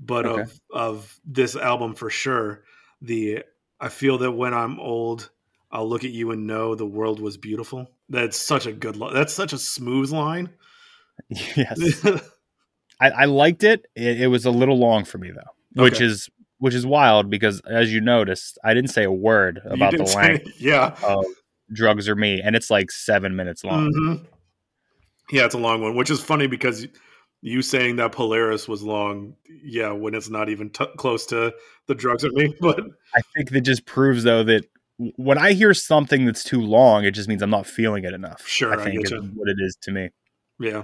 but Okay. of of this album for sure. The I feel that when I'm old, I'll look at you and know the world was beautiful. That's such a good. Li- that's such a smooth line. (laughs) yes, (laughs) I, I liked it. it. It was a little long for me though, which is which is wild because as you noticed, I didn't say a word about the say- length (laughs) Yeah. of drugs or me, and it's like seven minutes long. Mhm. Yeah, it's a long one, which is funny because you saying that Polaris was long, yeah, when it's not even t- close to the drugs or me. (laughs) But I think that just proves though that when I hear something that's too long, it just means I'm not feeling it enough. Sure, I I think is what it is to me. Yeah.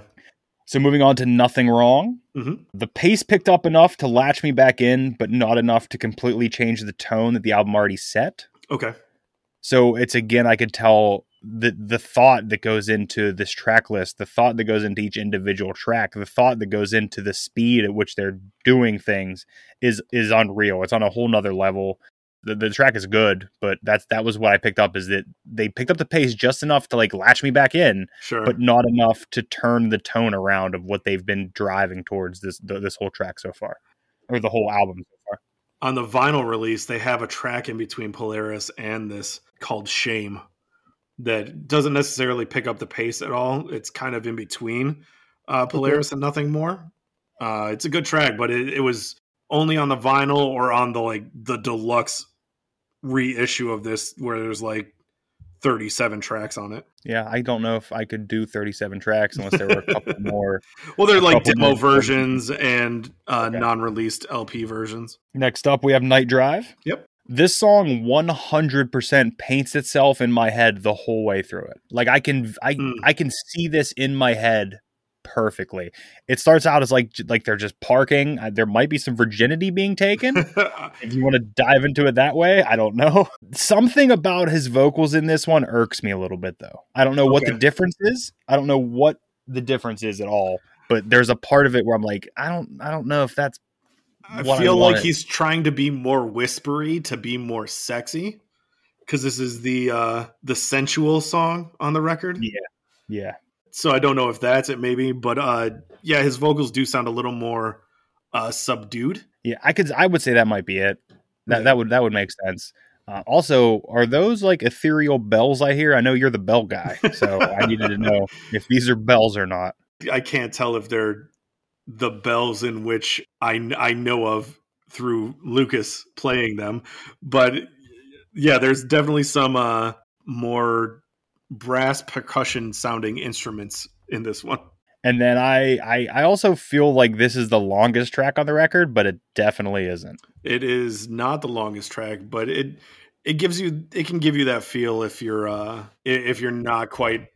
So moving on to nothing wrong. Mhm. The pace picked up enough to latch me back in, but not enough to completely change the tone that the album already set. Okay. So it's again, I could tell the the thought that goes into this track list, the thought that goes into each individual track, the thought that goes into the speed at which they're doing things is is unreal. It's on a whole nother level. The, the track is good, but that's that was what I picked up is that they picked up the pace just enough to like latch me back in, Sure. but not enough to turn the tone around of what they've been driving towards this th- this whole track so far, or the whole album so far. on the vinyl release, they have a track in between Polaris and this called Shame that doesn't necessarily pick up the pace at all. It's kind of in between uh, Polaris and nothing more. Uh, it's a good track, but it, it was only on the vinyl or on the like the deluxe reissue of this where there's like 37 tracks on it. Yeah, I don't know if I could do 37 tracks unless there were a couple (laughs) more. Well, they're like demo more. versions and uh, Okay. non-released LP versions. Next up, we have Night Drive. Yep. This song 100% paints itself in my head the whole way through it. Like I can I Mm. I can see this in my head perfectly. It starts out as like like they're just parking. Uh, There might be some virginity being taken. (laughs) if you want to dive into it that way, I don't know. Something about his vocals in this one irks me a little bit though. I don't know what the difference is. I don't know what the difference is at all. But there's a part of it where I'm like, I don't I don't know if that's I what I feel like he's trying to be more whispery to be more sexy because this is the uh the sensual song on the record. Yeah. yeah. So I don't know if that's it maybe, but uh yeah, his vocals do sound a little more uh subdued. Yeah, I could. I would say that might be it. That Yeah. that would that would make sense. Uh, also, are those like ethereal bells I hear? I know you're the bell guy, so I needed to know (laughs) if these are bells or not. I can't tell if they're the bells in which I I know of through Lucas playing them, but yeah, there's definitely some uh more brass percussion sounding instruments in this one. And then I, I I also feel like this is the longest track on the record, but it definitely isn't. It is not the longest track, but it it gives you it can give you that feel if you're uh if you're not quite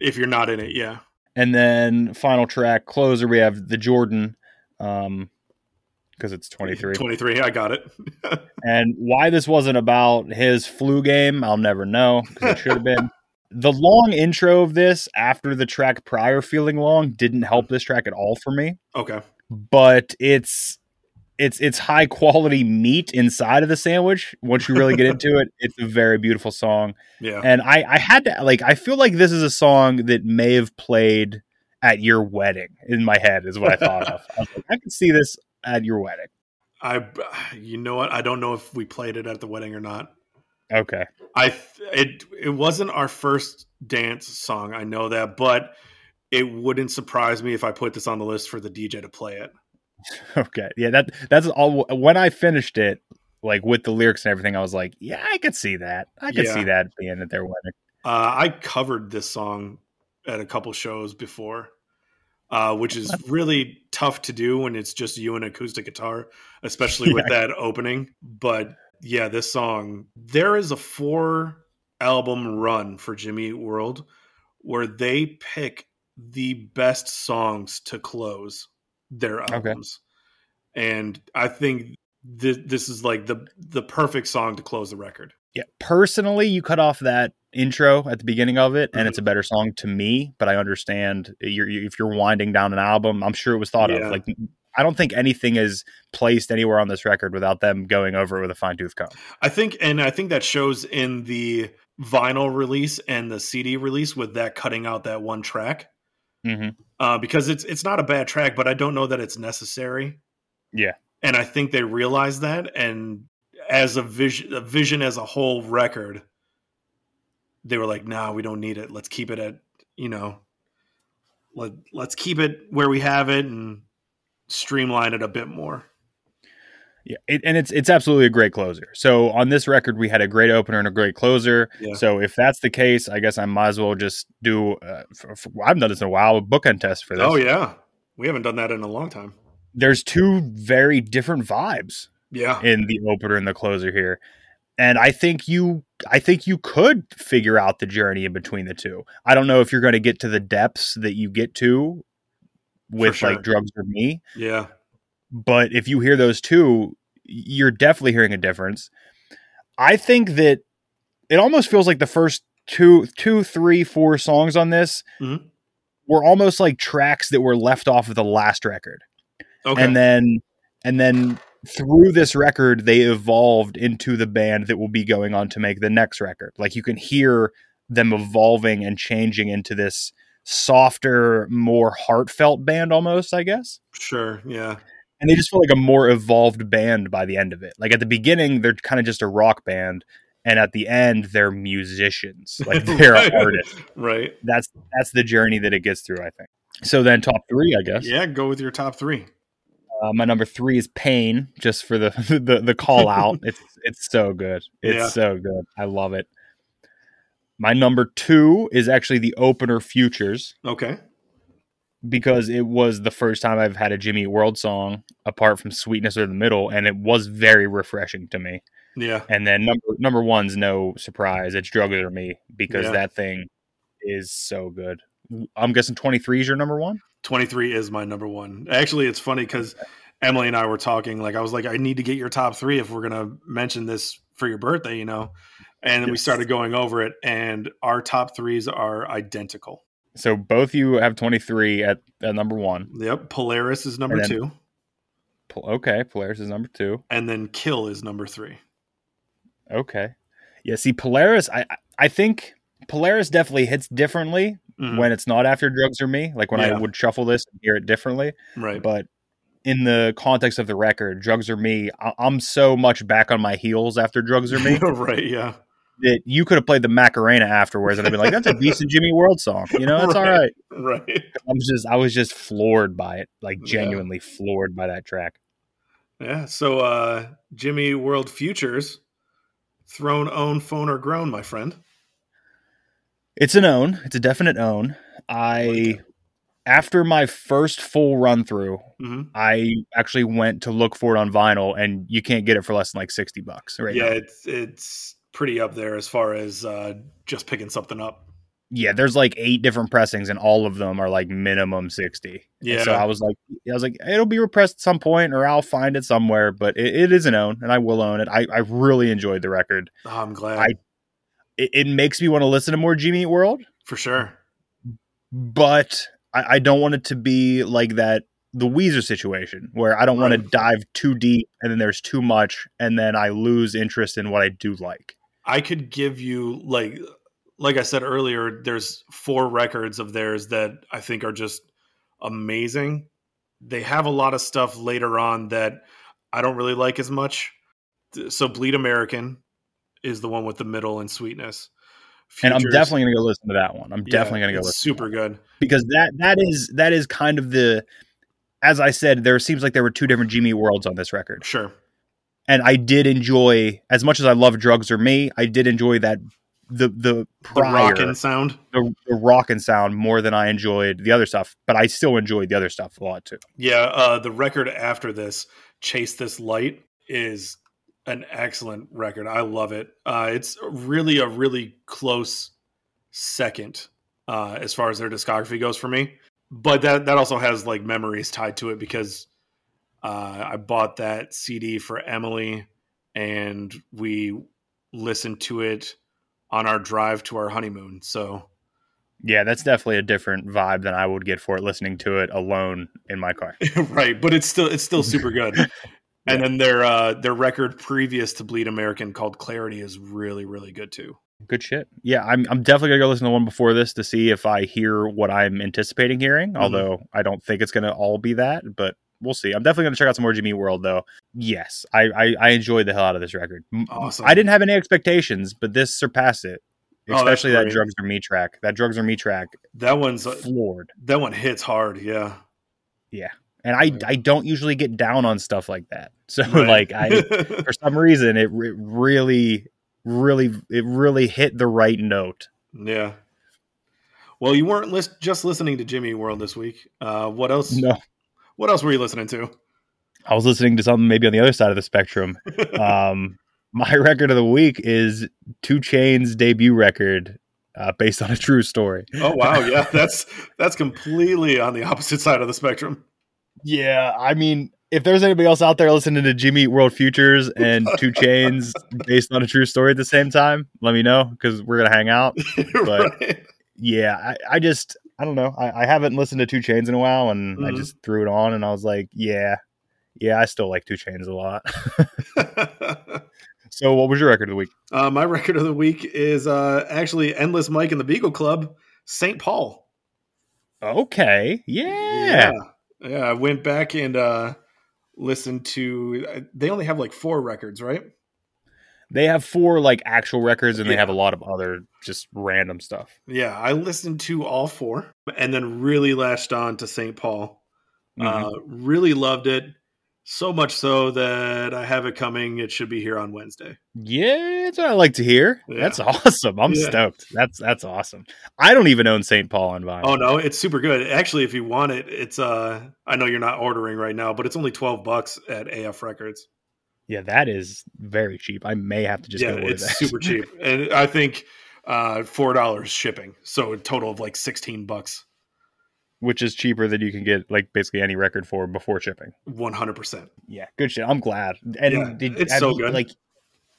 if you're not in it, yeah. And then final track closer, we have the Jordan, um, because it's 23. 23, I got it. (laughs) And why this wasn't about his flu game, I'll never know because it should have been. (laughs) The long intro of this after the track prior feeling long didn't help this track at all for me, okay. but it's it's it's high quality meat inside of the sandwich. Once you really get into it, (laughs) it's a very beautiful song. Yeah. And I I had to like I feel like this is a song that may have played at your wedding in my head is what I thought of. I, like, I could see this at your wedding. I you know what? I don't know if we played it at the wedding or not. Okay. I it it wasn't our first dance song. I know that, but it wouldn't surprise me if I put this on the list for the DJ to play it. (laughs) Okay. Yeah, that that's all when I finished it, like with the lyrics and everything, I was like, yeah, I could see that. I could Yeah. see that being at their wedding. Uh, I covered this song at a couple shows before, uh, which is really tough to do when it's just you and acoustic guitar, especially (laughs) with that opening. But yeah, this song, there is a four album run for Jimmy Eat World where they pick the best songs to close their albums. And I think this, this is like the the perfect song to close the record. Yeah. Personally, you cut off that intro at the beginning of it, and Mhm. it's a better song to me. But I understand you're, you, if you're winding down an album, I'm sure it was thought Yeah. of. Like, I don't think anything is placed anywhere on this record without them going over it with a fine tooth comb. I think, and I think that shows in the vinyl release and the CD release with that cutting out that one track Mm-hmm. uh, because it's it's not a bad track, but I don't know that it's necessary. Yeah. and I think they realize that, and as a vision, a vision as a whole record, they were like, "Nah, we don't need it. Let's keep it at you know, let let's keep it where we have it and streamline it a bit more." Yeah, it, and it's it's absolutely a great closer. So on this record, we had a great opener and a great closer. Yeah. So if that's the case, I guess I might as well just do. Uh, for, for, I haven't done this in a while. A bookend test for this. Oh yeah, we haven't done that in a long time. There's two very different vibes Yeah, in the opener and the closer here, and I think you I think you could figure out the journey in between the two. I don't know if you're going to get to the depths that you get to with sure. like drugs or me, Yeah. But if you hear those two, you're definitely hearing a difference. I think that it almost feels like the first two, two, three, four songs on this Mhm. were almost like tracks that were left off of the last record, Okay. and then and then through this record they evolved into the band that will be going on to make the next record. Like you can hear them evolving and changing into this softer, more heartfelt band almost, I guess sure. Yeah. And they just feel like a more evolved band by the end of it. Like at the beginning, they're kind of just a rock band, and at the end, they're musicians. (laughs) Like they're Right. artists. Right. That's that's the journey that it gets through. I think. So then, top three, I guess. Yeah. Go with your top three. Uh, my number three is Pain, just for the (laughs) the, the call out. (laughs) it's it's so good. It's Yeah. so good. I love it. My number two is actually the opener Futures Okay. Because it was the first time I've had a Jimmy World song apart from Sweetness or the Middle, and it was very refreshing to me. Yeah. And then number number one's no surprise. It's Drugs or Me because Yeah. that thing is so good. I'm guessing 23 is your number one. 23 is my number one. Actually, it's funny because Emily and I were talking. Like, I was like, I need to get your top three if we're going to mention this for your birthday, you know? And then we started going over it, and our top threes are identical. So both you have 23 at, at number one. Yep. Polaris is number then- two, Okay, Polaris is number two. and then Kill is number three. Okay, yeah. See, Polaris, I I- think Polaris definitely hits differently Mhm. when it's not after Drugs or Me. Like when Yeah. I would shuffle this and hear it differently. right. but in the context of the record, drugs or me, I- I'm so much back on my heels after drugs or me (laughs) right. Yeah. That you could have played the Macarena afterwards, and I'd be like, "That's a decent Jimmy World song," you know, it's all (laughs) Right. right. Right. I was just, I was just floored by it, like Yeah. genuinely floored by that track. Yeah. So, uh, Jimmy World Futures, throne, own, phone, or grown, my friend. It's an own. It's a definite own. I, after my first full run through, hmm I actually went to look for it on vinyl, and you can't get it for less than like sixty bucks right yeah, now. it's it's pretty up there as far as uh, just picking something up. yeah, there's like eight different pressings, and all of them are like minimum sixty. And Yeah. so I was like, I was like, it'll be repressed at some point, or I'll find it somewhere. But it, it is an own, and I will own it. I, I really enjoyed the record. Oh, I'm glad I- It, it makes me want to listen to more Jimmy Eat World, for sure. but I, I don't want it to be like that the Weezer situation where I don't want to dive too deep, and then there's too much, and then I lose interest in what I do like. I could give you like like I said earlier, there's four records of theirs that I think are just amazing. They have a lot of stuff later on that I don't really like as much. So Bleed American is the one with the middle and sweetness. And I'm definitely gonna go listen to that one. I'm yeah, definitely gonna go listen. super good. because that that is that is kind of the as I said, there seems like there were two different Jimmy worlds on this record. Sure. And I did enjoy as much as I love drugs or me, I did enjoy that the the The rockin' sound. the, the rock and sound more than I enjoyed the other stuff, but I still enjoyed the other stuff a lot too. Yeah, uh, the record after this, Chase This Light, is an excellent record. I love it. Uh, it's really a really close second uh, as far as their discography goes for me. But that that also has like memories tied to it because uh, I bought that CD for Emily and we listened to it on our drive to our honeymoon. So Yeah, that's definitely a different vibe than I would get for it listening to it alone in my car. (laughs) right, but it's still it's still super good. (laughs) And then their uh their record previous to Bleed American called Clarity is really really good too. Good shit. Yeah, I'm I'm definitely gonna go listen to one before this to see if I hear what I'm anticipating hearing. Mm-hmm. Although I don't think it's gonna all be that, but we'll see. I'm definitely gonna check out some more Jimmy World though. Yes, I I, I enjoyed the hell out of this record. Awesome. I didn't have any expectations, but this surpassed it. Oh, Especially that drugs are me track. That drugs are me track That one's floored. that one hits hard, yeah. Yeah. And I I don't usually get down on stuff like that. (laughs) So Right. like I (laughs) for some reason it re- really really it really hit the right note. yeah. Well, you weren't lis- just listening to Jimmy World this week. Uh, what else? No. What else were you listening to? I was listening to something maybe on the other side of the spectrum. (laughs) um, My (laughs) record of the week is Two Chainz debut record, uh, based on a true story. Oh wow, (laughs) yeah, that's that's completely on the opposite side of the spectrum. Yeah, I mean, if there's anybody else out there listening to Jimmy World Futures and Two Chainz based on a true story at the same time, let me know because we're gonna hang out. But- right. Yeah, I, I just I don't know. I, I haven't listened to Two Chainz in a while, and I Mhm. just threw it on, and I was like, yeah, yeah, I still like Two Chainz a lot. (laughs) so, what was your record of the week? uh, my record of the week is uh, actually Endless Mike and the Beagle Club, St. Paul. Okay, yeah, yeah, Yeah, I went back and uh, listened to. They only have like four records, right? They have four like actual records, and they have a lot of other just random stuff. Yeah, I listened to all four, and then really latched on to St. Paul. Mhm. Uh, really loved it. So much so that I have it coming. It should be here on Wednesday. Yeah, that's what I like to hear. Yeah. That's awesome. I'm Yeah. stoked. That's that's awesome. I don't even own St. Paul on vinyl. Oh no, it's super good. Actually, if you want it, it's uh I know you're not ordering right now, but it's only 12 bucks at AF Records. Yeah, that is very cheap. I may have to just yeah, it's that. super cheap. (laughs) And I think uh $4 shipping. So a total of like 16 bucks. Which is cheaper than you can get like basically any record for before shipping. 100%. Yeah, good shit. I'm glad. And Yeah, did, it's have so you, good. Like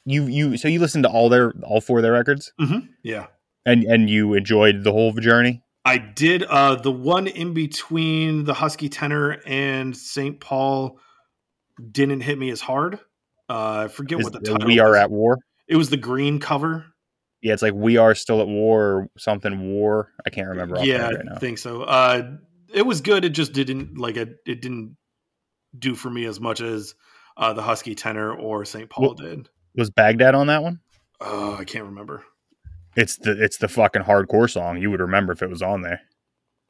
you, you. So you listened to all their, all four of their records, Mhm. Yeah. and and you enjoyed the whole journey. I did uh the one in between the Husky tenor and St. Paul didn't hit me as hard. Uh I forget Is what the the title we are was. at war. It was the green cover. Yeah, it's like we are still at war or something. War. I can't remember. yeah, right I think so. Uh, it was good. It just didn't like it. It didn't do for me as much as uh, the Husky tenor or St. Paul did. Was Baghdad on that one? Oh, I can't remember. It's the it's the fucking hardcore song. You would remember if it was on there.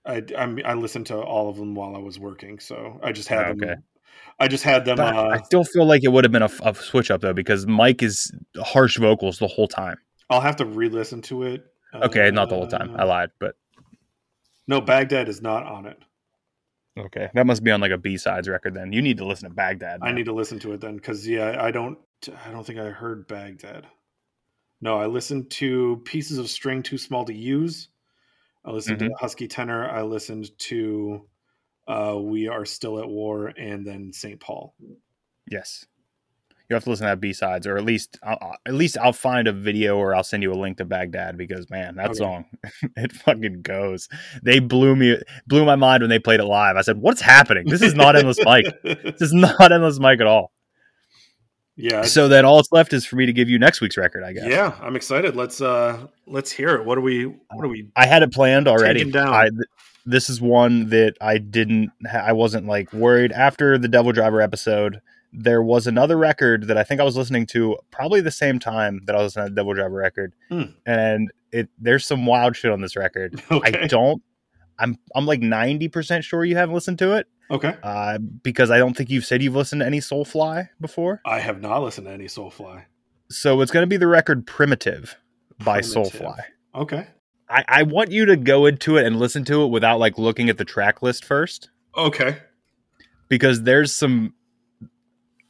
I I, mean, I listened to all of them while I was working, so I just had Oh, okay. I just had them. Uh, I still feel like it would have been a, a switch up though because Mike is harsh vocals the whole time. I'll have to re-listen to it. Okay, not the whole time. I Uh, lied, but No, Baghdad is not on it. okay, that must be on like a B sides record. Then you need to listen to Baghdad. I need to listen to it then because yeah, I don't. I don't think I heard Baghdad. No, I listened to pieces of string too small to use. I listened to Mhm. the Husky tenor. I listened to uh, "We Are Still at War" and then St. Paul. Yes, you have to listen to that B sides, or at least I'll, at least I'll find a video or I'll send you a link to Baghdad because man, that Okay. song (laughs) it fucking goes. They blew me blew my mind when they played it live. I said, "What's happening? This is not endless Mike. (laughs) This is not endless Mike at all." yeah, So then all that's left is for me to give you next week's record. I guess. yeah. I'm excited. Let's uh let's hear it. What are we? What are we? I had it planned already. Down. I, this is one that I didn't. I wasn't like worried after the DevilDriver episode. There was another record that I think I was listening to probably the same time that I was listening to the DevilDriver record, Hmm. and it there's some wild shit on this record. (laughs) Okay. I don't. I'm I'm like ninety percent sure you haven't listened to it okay. uh, because I don't think you've said you've listened to any Soulfly before. I have not listened to any Soulfly. So it's going to be the record "Primitive" by Primitive. Soulfly. Okay. I, I want you to go into it and listen to it without like looking at the track list first Okay. because there's some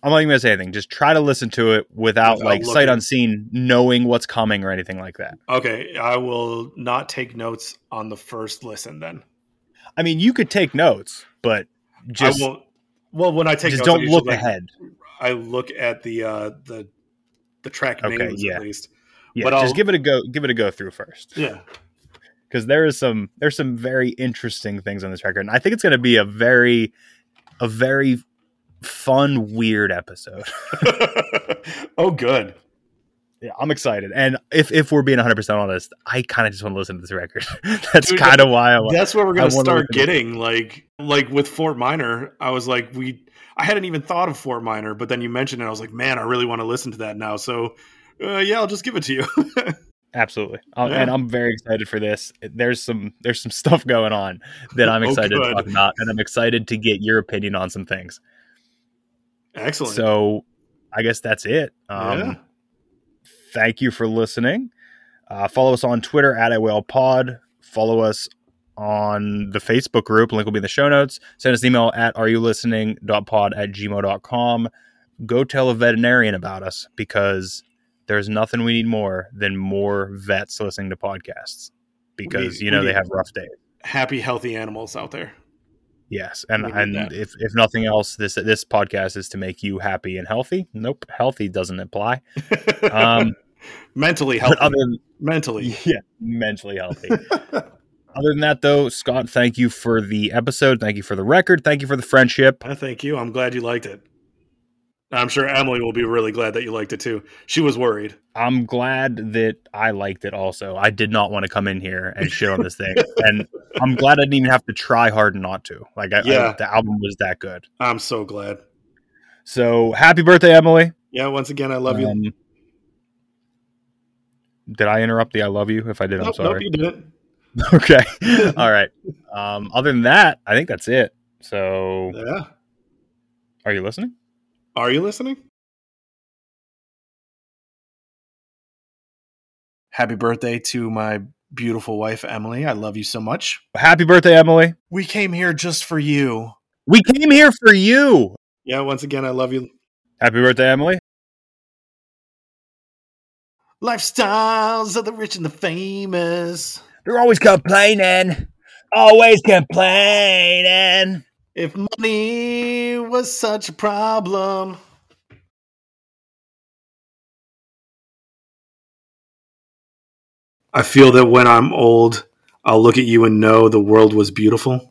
I'm not even gonna say anything. Just try to listen to it without, Without like sight unseen, knowing what's coming or anything like that. Okay. I will not take notes on the first listen then. I mean, you could take notes, but just I won't. Well, when I take just notes, don't look like, ahead. I look at the uh the the track Okay, names yeah. at least. Yeah, but just I'll- give it a go. Give it a go through first Yeah. Because there is some there's some very interesting things on this record, and I think it's going to be a very a very fun, weird episode. (laughs) oh, good. Yeah, I'm excited. And if if we're being 100 percent honest, I kind of just want to listen to this record. (laughs) That's kind of why I want. That's what we're gonna start getting. Like like with Fort Minor, I was like, we. I hadn't even thought of Fort Minor, but then you mentioned it. I was like, man, I really want to listen to that now. So, uh, yeah, I'll just give it to you. (laughs) Absolutely, Yeah. and I'm very excited for this. There's some there's some stuff going on that I'm (laughs) Oh, excited to talk about, and I'm excited to get your opinion on some things. Excellent. So, I guess that's it. Um, yeah. Thank you for listening. Uh, follow us on Twitter at AYL pod. Follow us on the Facebook group. Link will be in the show notes. Send us an email at are you listening pod at gmail.com. go tell a veterinarian about us because there's nothing we need more than more vets listening to podcasts because We- you know they have rough days. Happy, healthy animals out there. Yes, and and that. if if nothing else, this this podcast is to make you happy and healthy. Nope, healthy doesn't apply. (laughs) Um, Mentally healthy. other than, Mentally. (laughs) yeah, mentally healthy. (laughs) other than that, though, Scott, thank you for the episode. Thank you for the record. Thank you for the friendship. I thank you. I'm glad you liked it. I'm sure Emily will be really glad that you liked it too. She was worried. I'm glad that I liked it. Also, I did not want to come in here and shit on this thing, (laughs) and I'm glad I didn't even have to try hard not to. Like, I, I- Yeah. the album was that good. I'm so glad. So, happy birthday, Emily. Yeah, once again, I love you. Um, did I interrupt the I love you? If I did, I'm sorry. nope, you didn't. (laughs) Okay. All right. Um, other than that, I think that's it. So, Yeah. are you listening? Are you listening? Happy birthday to my beautiful wife, Emily. I love you so much. Happy birthday, Emily. We came here just for you. We came here for you. Yeah, once again, I love you. Happy birthday, Emily. Lifestyles of the rich and the famous. They're always complaining. Always complaining. If money was such a problem. I feel that when I'm old, I'll look at you and know the world was beautiful.